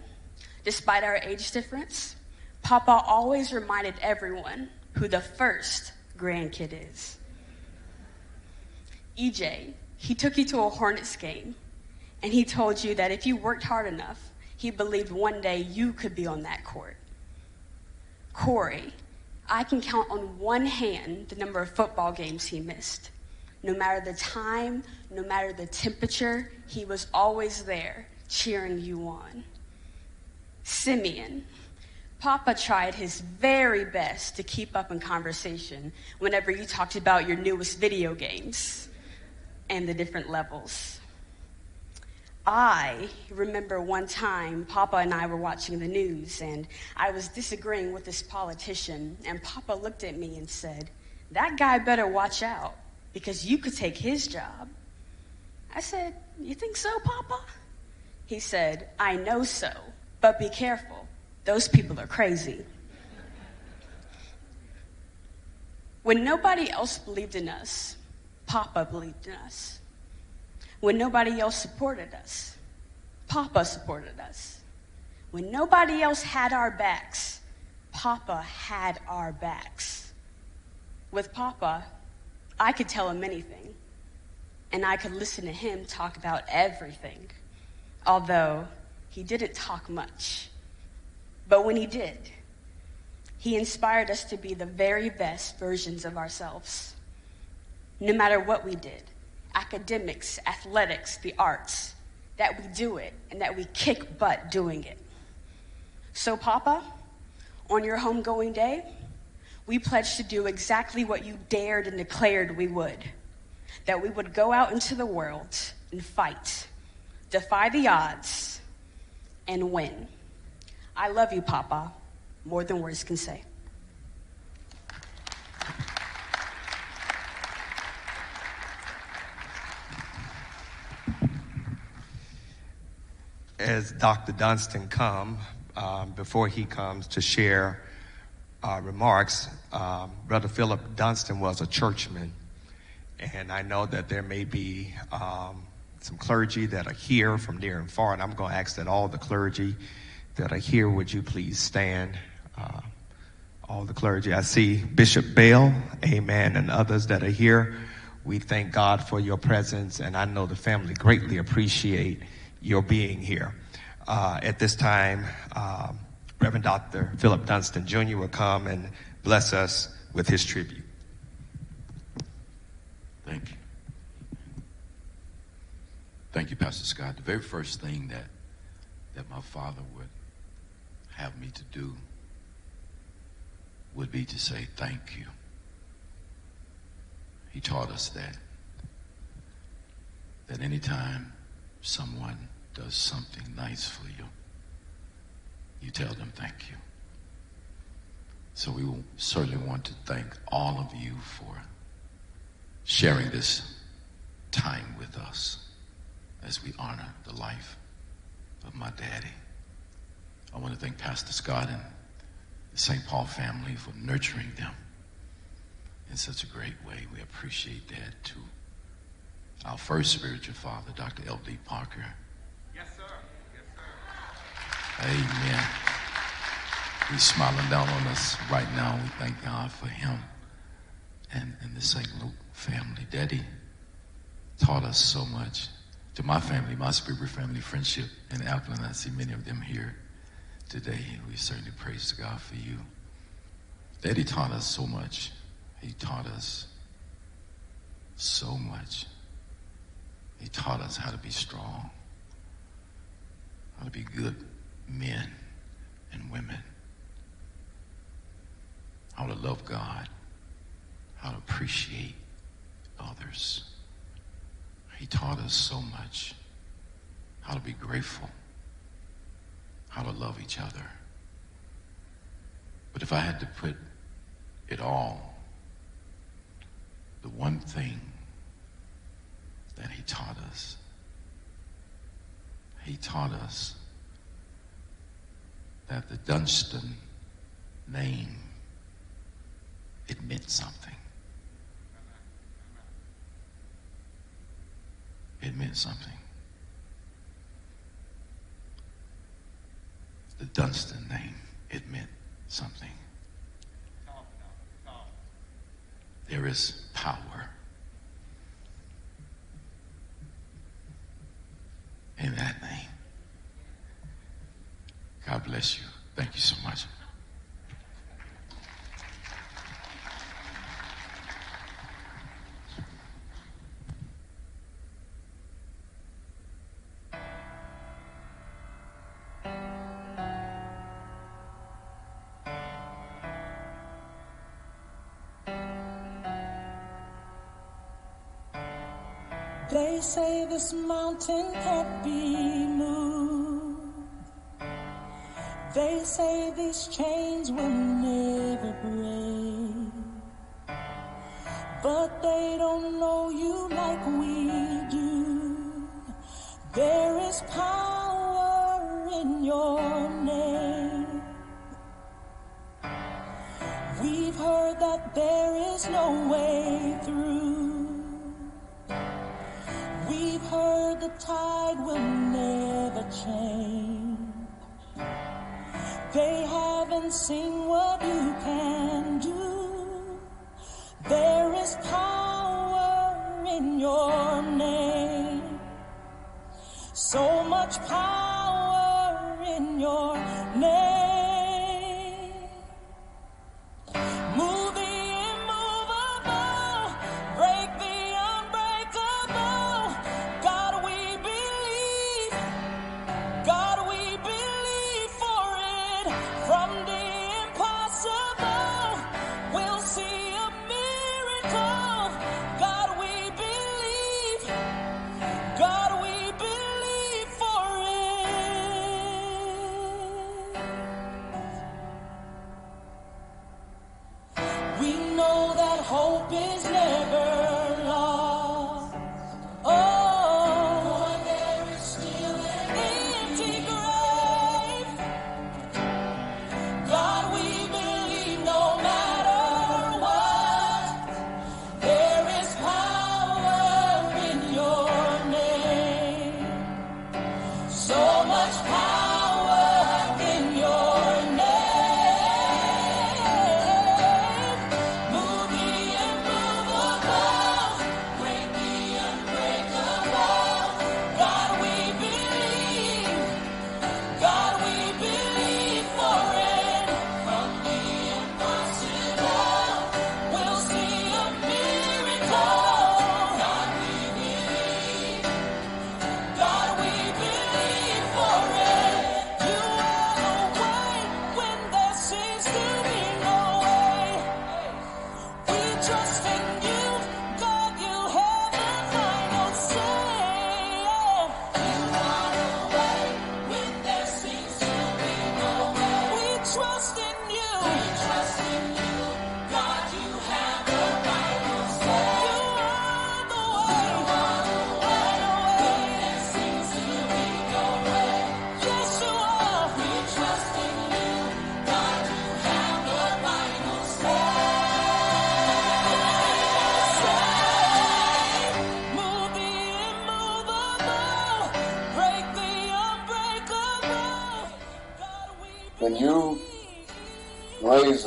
despite our age difference, Papa always reminded everyone who the first grandkid is. EJ, he took you to a Hornets game, and he told you that if you worked hard enough, he believed one day you could be on that court. Corey, I can count on one hand the number of football games he missed. No matter the time, no matter the temperature, he was always there cheering you on. Simeon, Papa tried his very best to keep up in conversation whenever you talked about your newest video games and the different levels. I remember one time Papa and I were watching the news and I was disagreeing with this politician, and Papa looked at me and said, That guy better watch out because you could take his job. I said, You think so, Papa? He said, I know so, but be careful. Those people are crazy. When nobody else believed in us, Papa believed in us. When nobody else supported us, Papa supported us. When nobody else had our backs, Papa had our backs. With Papa, I could tell him anything, and I could listen to him talk about everything, although he didn't talk much. But when he did, he inspired us to be the very best versions of ourselves. no matter what we did academics, athletics, the arts that we do it and that we kick butt doing it. So, Papa, on your homegoing day, we pledge to do exactly what you dared and declared we would that we would go out into the world and fight, defy the odds, and when. I love you, Papa, more than words can say.
as Dr. Dunstan come, um, before he comes to share uh, remarks, um, Brother Philip Dunstan was a churchman, and I know that there may be um, some clergy that are here from near and far, and I'm going to ask that all the clergy that are here, would you please stand? Uh, all the clergy. I see Bishop Bell, amen, and others that are here. We thank God for your presence, and I know the family greatly appreciate your being here. Uh, at this time, um, Reverend Dr. Philip Dunstan Jr. will come and bless us with his tribute.
Thank you. Thank you, Pastor Scott. The very first thing that that my father would have me to do would be to say thank you. He taught us that that anytime someone does something nice for you, you tell them thank you. So we will certainly want to thank all of you for sharing this time with us as we honor the life of my daddy. I want to thank Pastor Scott and the St. Paul family for nurturing them in such a great way. We appreciate that too. Our first spiritual father, Dr. L.D. Parker.
Yes, sir. Yes, sir.
Amen. He's smiling down on us right now. We thank God for him and, and the St. Luke family. Daddy taught us so much. To my family, my spiritual family, friendship in Appleton, I see many of them here today. We certainly praise God for you. Daddy taught us so much. He taught us so much. He taught us how to be strong, how to be good men and women, how to love God, how to appreciate others. He taught us so much how to be grateful, how to love each other. But if I had to put it all, the one thing that he taught us, he taught us that the Dunstan name, it meant something. It meant something. The Dunstan name, it meant something. There is power in that name. God bless you. Thank you so much.
Say this mountain can't be moved. They say these chains will never break. But they don't know you like we do. There is power in your name. We've heard that there is no way through. The tide will never change. They haven't seen what you can do. There is power in your name. So much power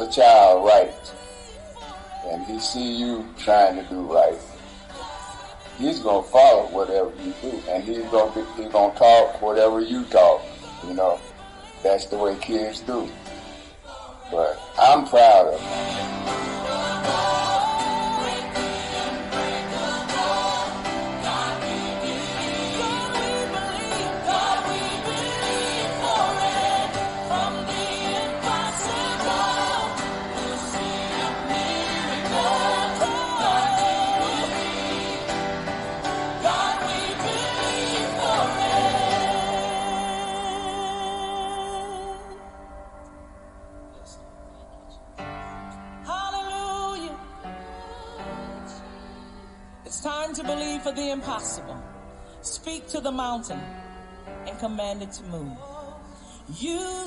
a child right and he see you trying to do right, he's gonna follow whatever you do, and he's gonna be, he's gonna talk whatever you talk. You know, that's the way kids do.
mountain and command it to move. You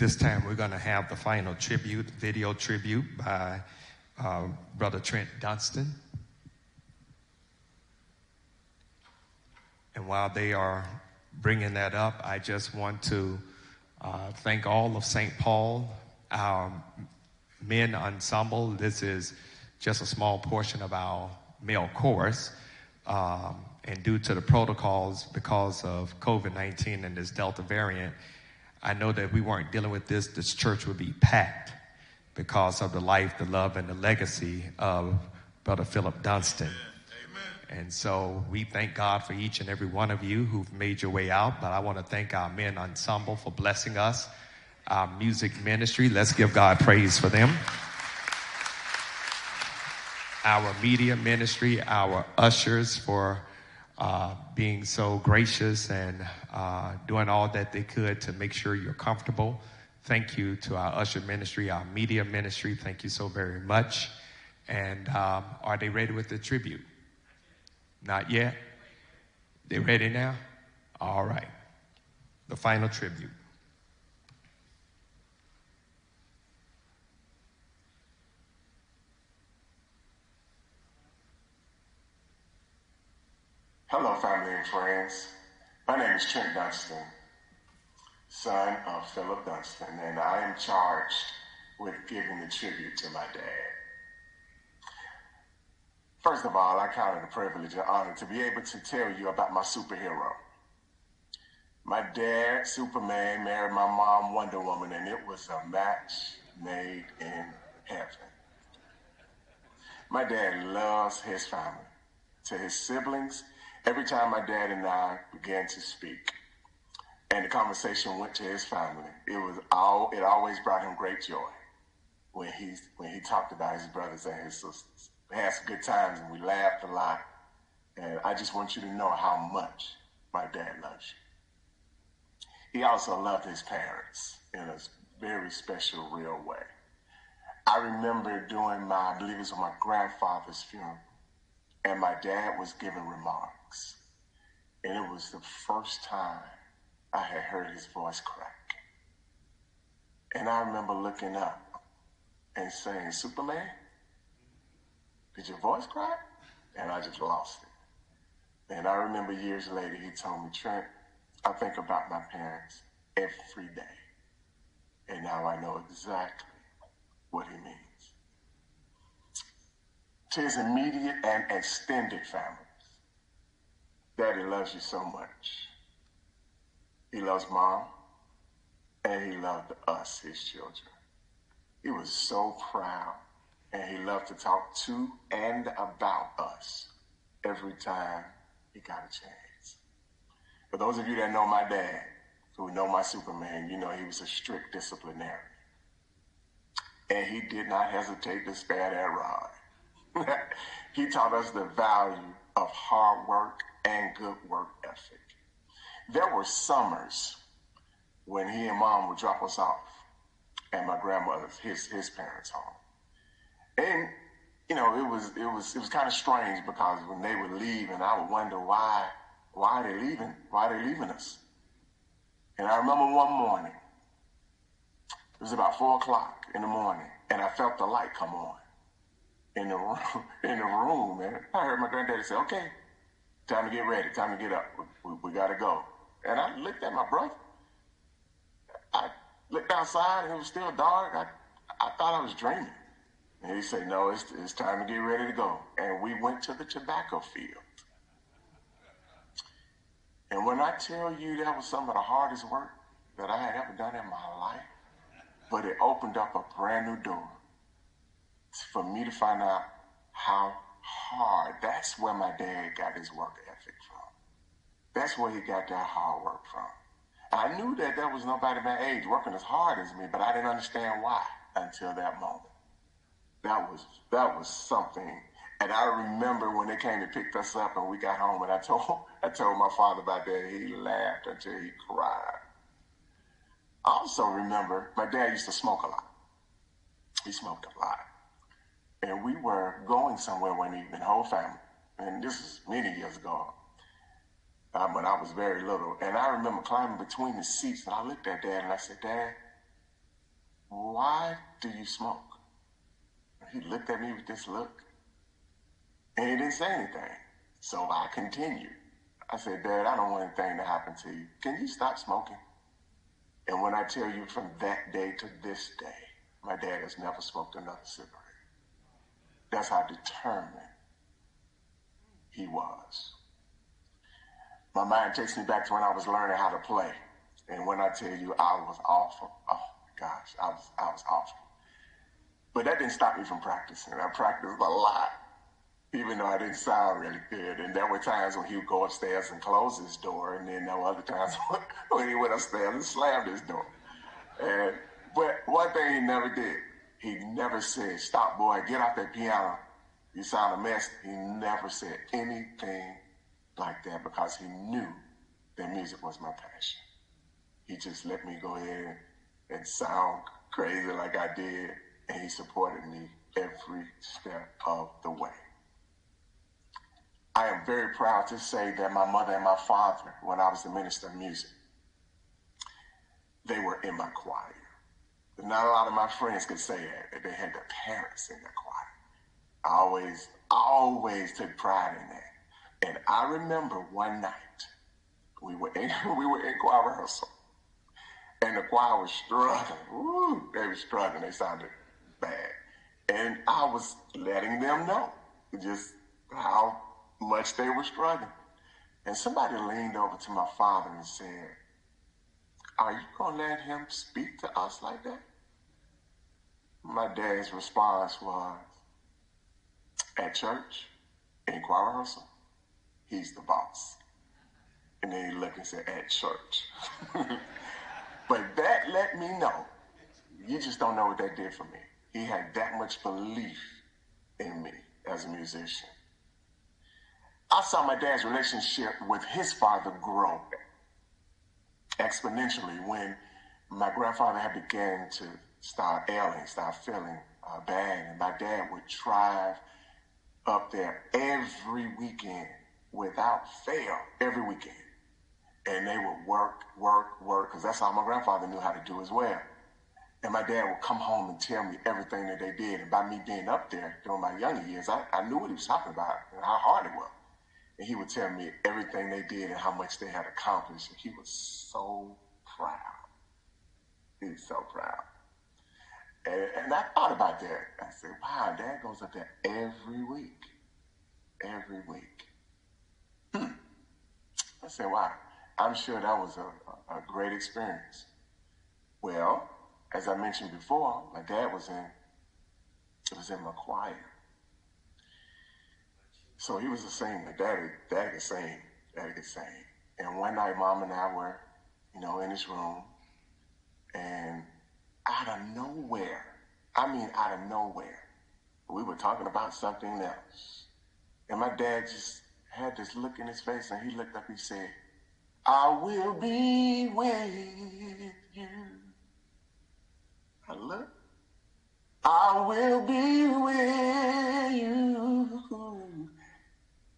this time, we're going to have the final tribute, video tribute by uh, Brother Trent Dunston. And while they are bringing that up, I just want to uh, thank all of St. Paul, our men ensemble. This is just a small portion of our male chorus. Um, and due to the protocols because of COVID 19 and this Delta variant, I know that if we weren't dealing with this, this church would be packed because of the life, the love, and the legacy of Brother Philip Dunston. And so we thank God for each and every one of you who've made your way out. But I want to thank our men ensemble for blessing us, our music ministry. Let's give God praise for them. Our media ministry, our ushers for uh, being so gracious and uh, doing all that they could to make sure you're comfortable. Thank you to our usher ministry, our media ministry. Thank you so very much. And um, are they ready with the tribute? Not yet? They ready now? All right. The final tribute.
Hello, family and friends. My name is Trent Dunston, son of Philip Dunston, and I am charged with giving the tribute to my dad. First of all, I count it a privilege and honor to be able to tell you about my superhero. My dad, Superman, married my mom, Wonder Woman, and it was a match made in heaven. My dad loves his family. To his siblings, every time my dad and I began to speak, and the conversation went to his family, it was all it always brought him great joy when he when he talked about his brothers and his sisters. We had some good times and we laughed a lot. And I just want you to know how much my dad loves you. He also loved his parents in a very special, real way. I remember doing my, I believe it was my grandfather's funeral, and my dad was giving remarks. And it was the first time I had heard his voice crack. And I remember looking up and saying, Superman, did your voice crack? And I just lost it. And I remember years later, he told me, Trent, I think about my parents every day. And now I know exactly what he means. To his immediate and extended families, Daddy loves you so much. He loves mom, and he loved us, his children. He was so proud, and he loved to talk to and about us every time he got a chance. For those of you that know my dad, who know my Superman, you know he was a strict disciplinarian. and he did not hesitate to spare that rod. he taught us the value of hard work and good work ethic. There were summers when he and mom would drop us off at my grandmother's, his his parents' home. And you know, it was it was it was kind of strange because when they would leave, and I would wonder why why are they leaving? Why are they leaving us? And I remember one morning, it was about four o'clock in the morning, and I felt the light come on in the room. In the room, and I heard my granddaddy say, "Okay, time to get ready. Time to get up. We, we, we got to go." And I looked at my brother. I looked outside, and it was still dark. I I thought I was dreaming. And he said, "No, it's it's time to get ready to go." And we went to the tobacco field. And when I tell you that was some of the hardest work that I had ever done in my life, but it opened up a brand new door for me to find out how hard. That's where my dad got his work ethic from. That's where he got that hard work from. I knew that there was nobody my age working as hard as me, but I didn't understand why until that moment. That was that was something. And I remember when they came and picked us up and we got home and I told I told my father about that. He laughed until he cried. I also remember my dad used to smoke a lot. He smoked a lot. And we were going somewhere one evening, whole family. And this is many years ago. Uh, when I was very little. And I remember climbing between the seats and I looked at dad and I said, Dad, why do you smoke? He looked at me with this look and he didn't say anything. So I continued. I said, Dad, I don't want anything to happen to you. Can you stop smoking? And when I tell you from that day to this day, my dad has never smoked another cigarette. That's how determined he was. My mind takes me back to when I was learning how to play. And when I tell you I was awful, oh my gosh, I was I was awful. But that didn't stop me from practicing. I practiced a lot, even though I didn't sound really good. And there were times when he would go upstairs and close his door, and then there were other times when he went upstairs and slammed his door. And but one thing he never did, he never said, "Stop, boy, get off that piano. You sound a mess." He never said anything like that because he knew that music was my passion. He just let me go ahead and sound crazy like I did, and he supported me every step of the way. I am very proud to say that my mother and my father, when I was the minister of music, they were in my choir. Not a lot of my friends could say that, they had their parents in their choir. I always, always took pride in that. And I remember one night we were in we were in choir rehearsal, and the choir was struggling. Ooh, they were struggling. They sounded bad, and I was letting them know just how much they were struggling. And somebody leaned over to my father and said, "Are you gonna let him speak to us like that?" My dad's response was, "At church, in choir rehearsal." he's the boss. And then he looked and said, at church. but that let me know, you just don't know what that did for me. He had that much belief in me as a musician. I saw my dad's relationship with his father grow exponentially when my grandfather had begun to start ailing, start feeling uh, bad, and my dad would drive up there every weekend without fail every weekend. And they would work, work, work, because that's how my grandfather knew how to do as well. And my dad would come home and tell me everything that they did. And by me being up there during my younger years, I, I knew what he was talking about and how hard it was. And he would tell me everything they did and how much they had accomplished. And he was so proud. He was so proud. And, and I thought about that. I said, wow, dad goes up there every week. Every week. Hmm. I said, wow, I'm sure that was a, a great experience. Well, as I mentioned before, my dad was in, it was in my choir. So he was a singer. Daddy, daddy could sing. Daddy could sing. And one night, mom and I were, you know, in his room, and out of nowhere, I mean, out of nowhere. We were talking about something else. And my dad just had this look in his face and he looked up, he said, I will be with you. I looked. I will be with you.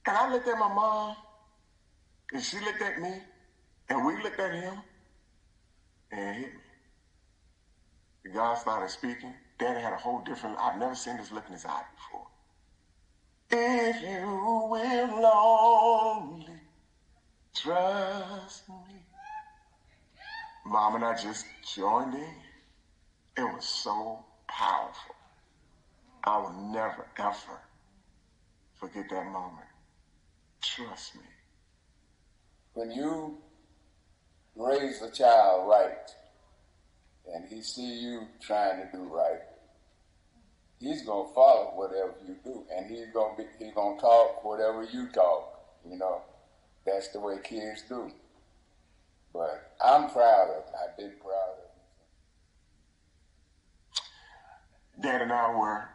And I looked at my mom, and she looked at me, and we looked at him, and me. God started speaking. Daddy had a whole different, I've never seen this look in his eye before. If you will only trust me. Mom and I just joined in. It was so powerful. I will never, ever forget that moment. Trust me.
When you raise a child right and he see you trying to do right, he's gonna follow whatever you do and he's gonna be he's gonna talk whatever you talk. You know, that's the way kids do. But I'm proud of it. I've been proud of.
Dad and I were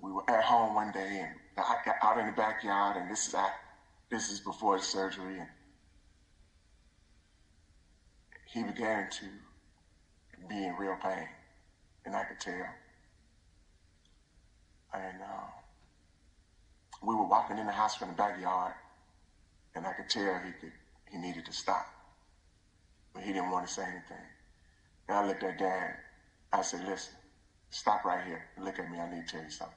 we were at home one day and I got out in the backyard and this is I, this is before surgery and he began to be in real pain and I could tell. And uh, we were walking in the house from the backyard and I could tell he could he needed to stop. But he didn't want to say anything. And I looked at dad. I said, listen, stop right here. Look at me. I need to tell you something.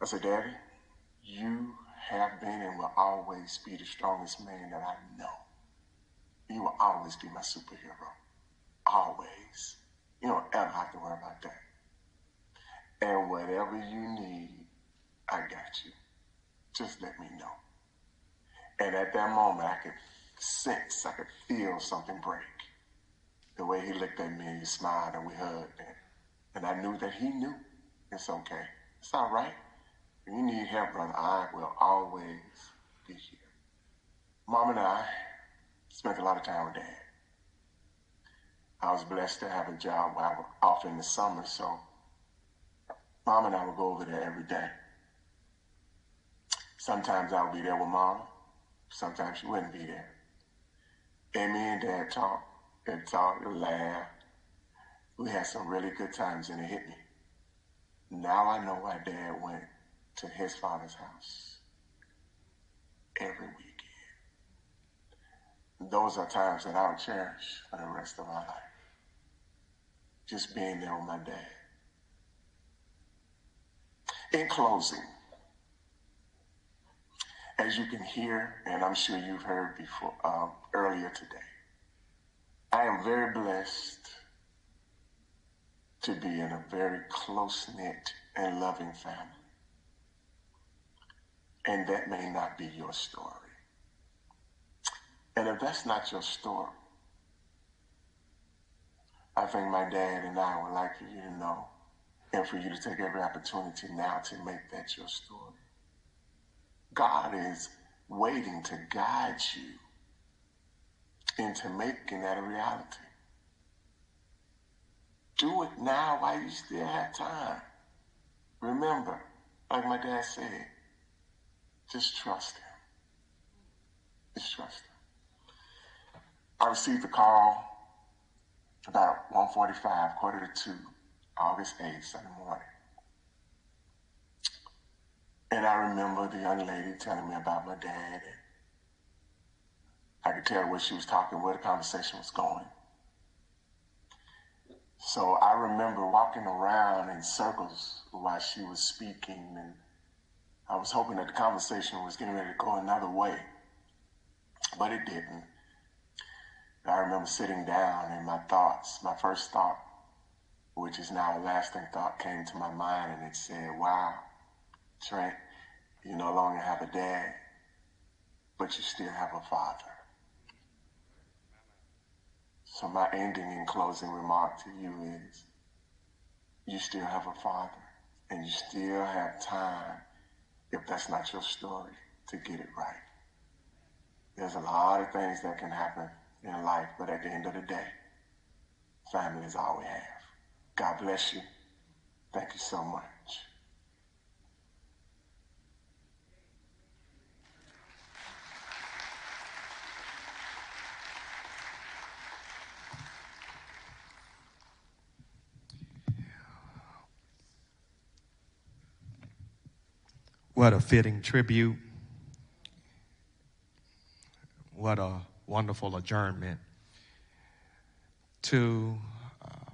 I said, Daddy, you have been and will always be the strongest man that I know. You will always be my superhero. Always. You don't ever have to worry about that. And whatever you need, I got you. Just let me know. And at that moment, I could sense, I could feel something break. The way he looked at me and he smiled and we hugged. And, and I knew that he knew. It's okay. It's all right. If you need help, brother, I will always be here. Mom and I spent a lot of time with Dad. I was blessed to have a job where I was off in the summer, so Mom and I would go over there every day. Sometimes I would be there with Mom. Sometimes she wouldn't be there. And me and Dad talked and talked and laughed. We had some really good times and it hit me. Now I know why Dad went to his father's house every weekend. Those are times that I'll cherish for the rest of my life. Just being there with my dad. In closing, as you can hear, and I'm sure you've heard before um, earlier today, I am very blessed to be in a very close knit and loving family. And that may not be your story. And if that's not your story, I think my dad and I would like for you to know and for you to take every opportunity now to make that your story. God is waiting to guide you into making that a reality. Do it now while you still have time. Remember, like my dad said, just trust him. Just trust him. I received a call about 1.45, quarter to 2, August 8th, Sunday morning. And I remember the young lady telling me about my dad. And I could tell where she was talking, where the conversation was going. So I remember walking around in circles while she was speaking, and I was hoping that the conversation was getting ready to go another way, but it didn't. I remember sitting down, and my thoughts, my first thought, which is now a lasting thought, came to my mind, and it said, "Wow, Trent, you no longer have a dad, but you still have a father." So my ending and closing remark to you is, you still have a father, and you still have time, if that's not your story, to get it right. There's a lot of things that can happen in life, but at the end of the day, family is all we have. God bless you. Thank you so much.
What a fitting tribute. What a wonderful adjournment to uh,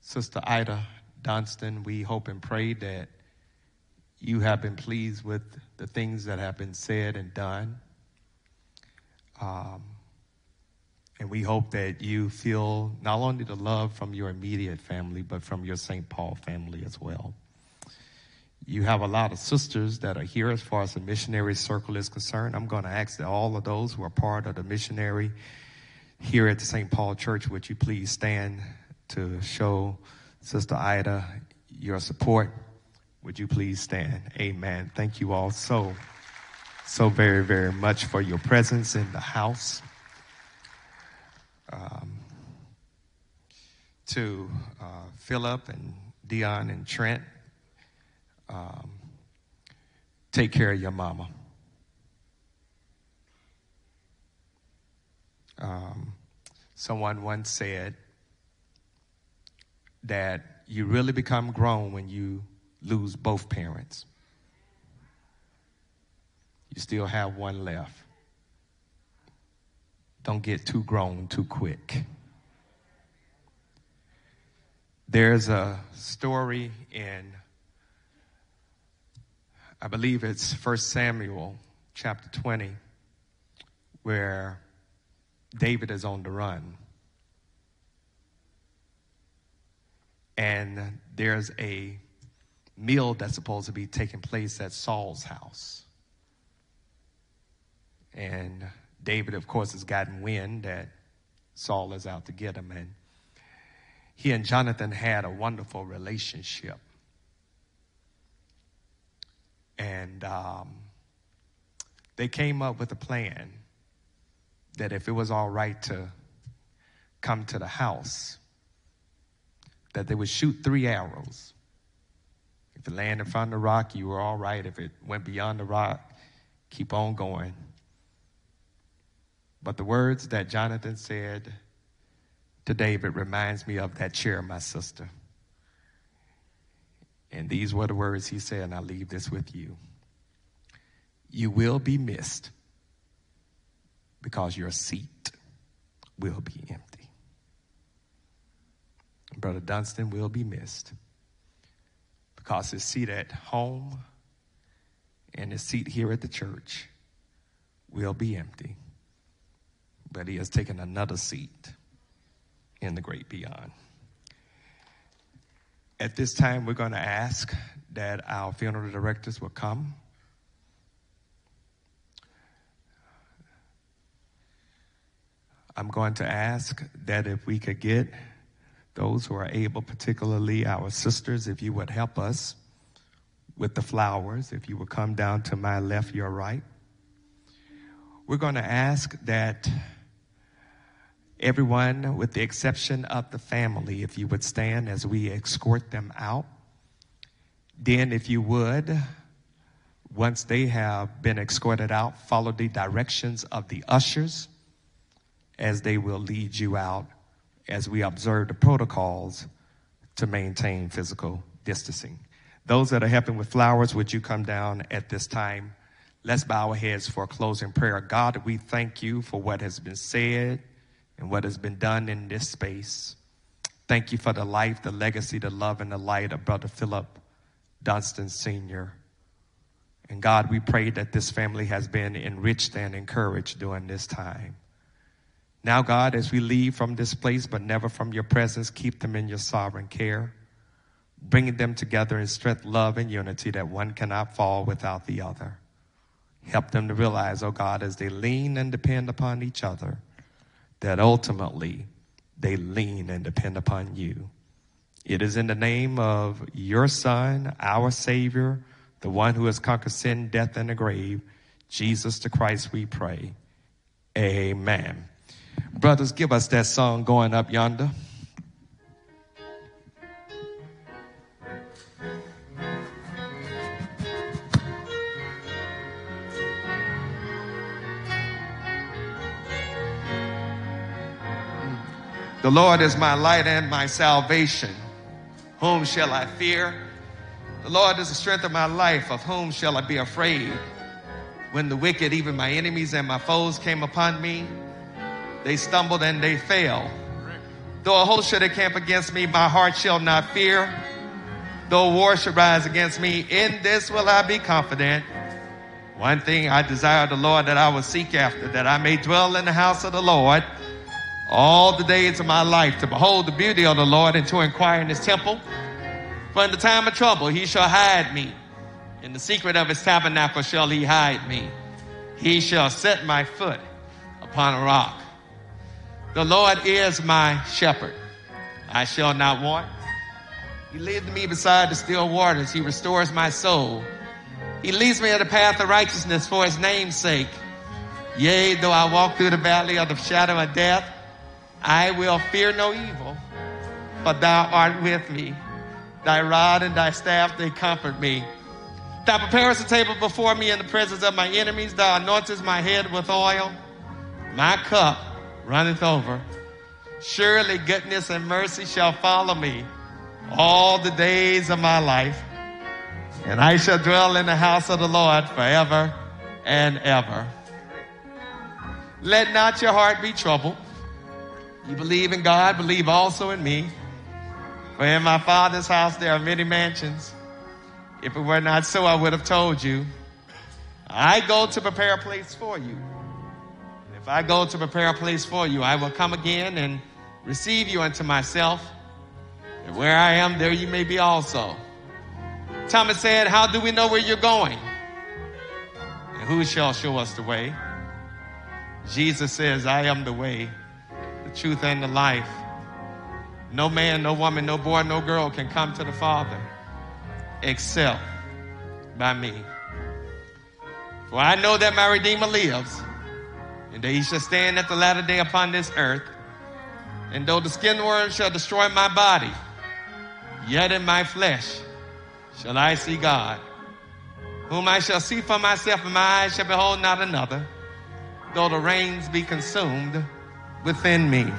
Sister Ida Dunstan. We hope and pray that you have been pleased with the things that have been said and done. Um, and we hope that you feel not only the love from your immediate family, but from your St. Paul family as well. You have a lot of sisters that are here as far as the missionary circle is concerned. I'm going to ask that all of those who are part of the missionary here at the St. Paul Church, would you please stand to show Sister Ida your support? Would you please stand? Amen. Thank you all so, so very, very much for your presence in the house. Um, to uh, Philip and Dion and Trent, um, take care of your mama. Um, someone once said that you really become grown when you lose both parents. You still have one left. Don't get too grown too quick. There's a story in I believe it's 1 Samuel chapter 20, where David is on the run. And there's a meal that's supposed to be taking place at Saul's house. And David, of course, has gotten wind that Saul is out to get him. And he and Jonathan had a wonderful relationship. And um, they came up with a plan that if it was all right to come to the house, that they would shoot three arrows. If it landed in front of the rock, you were all right. If it went beyond the rock, keep on going. But the words that Jonathan said to David reminds me of that chair, my sister. And these were the words he said, and I leave this with you. You will be missed because your seat will be empty. Brother Dunstan will be missed because his seat at home and his seat here at the church will be empty. But he has taken another seat in the great beyond. At this time, we're going to ask that our funeral directors will come. I'm going to ask that if we could get those who are able, particularly our sisters, if you would help us with the flowers, if you would come down to my left, your right. We're going to ask that everyone, with the exception of the family, if you would stand as we escort them out. Then, if you would, once they have been escorted out, follow the directions of the ushers as they will lead you out as we observe the protocols to maintain physical distancing. Those that are helping with flowers, would you come down at this time? Let's bow our heads for a closing prayer. God, we thank you for what has been said and what has been done in this space. Thank you for the life, the legacy, the love, and the light of Brother Philip Dunstan Sr. And God, we pray that this family has been enriched and encouraged during this time. Now, God, as we leave from this place, but never from your presence, keep them in your sovereign care, bringing them together in strength, love, and unity that one cannot fall without the other. Help them to realize, oh God, as they lean and depend upon each other, that ultimately they lean and depend upon you. It is in the name of your Son, our Savior, the one who has conquered sin, death, and the grave, Jesus the Christ, we pray. Amen. Brothers, give us that song going up yonder. The Lord is my light and my salvation. Whom shall I fear? The Lord is the strength of my life. Of whom shall I be afraid? When the wicked, even my enemies and my foes, came upon me, they stumbled and they fell. Though a host should encamp against me, my heart shall not fear. Though war should rise against me, in this will I be confident. One thing I desire the Lord that I will seek after, that I may dwell in the house of the Lord all the days of my life, to behold the beauty of the Lord and to inquire in his temple. For in the time of trouble he shall hide me. In the secret of his tabernacle shall he hide me. He shall set my foot upon a rock. The Lord is my shepherd. I shall not want. He leads me beside the still waters. He restores my soul. He leads me in the path of righteousness for his name's sake. Yea, though I walk through the valley of the shadow of death, I will fear no evil, for thou art with me. Thy rod and thy staff, they comfort me. Thou preparest a table before me in the presence of my enemies. Thou anointest my head with oil. My cup runneth over. Surely goodness and mercy shall follow me all the days of my life. And I shall dwell in the house of the Lord forever and ever. Let not your heart be troubled. You believe in God, believe also in me. For in my Father's house there are many mansions. If it were not so, I would have told you. I go to prepare a place for you. If I go to prepare a place for you, I will come again and receive you unto myself. And where I am, there you may be also. Thomas said, How do we know where you're going? And who shall show us the way? Jesus says, I am the way, the truth, and the life. No man, no woman, no boy, no girl can come to the Father except by me. For I know that my Redeemer lives, and that he shall stand at the latter day upon this earth. And though the skin worm shall destroy my body, yet in my flesh shall I see God, whom I shall see for myself, and my eyes shall behold not another, though the reins be consumed within me.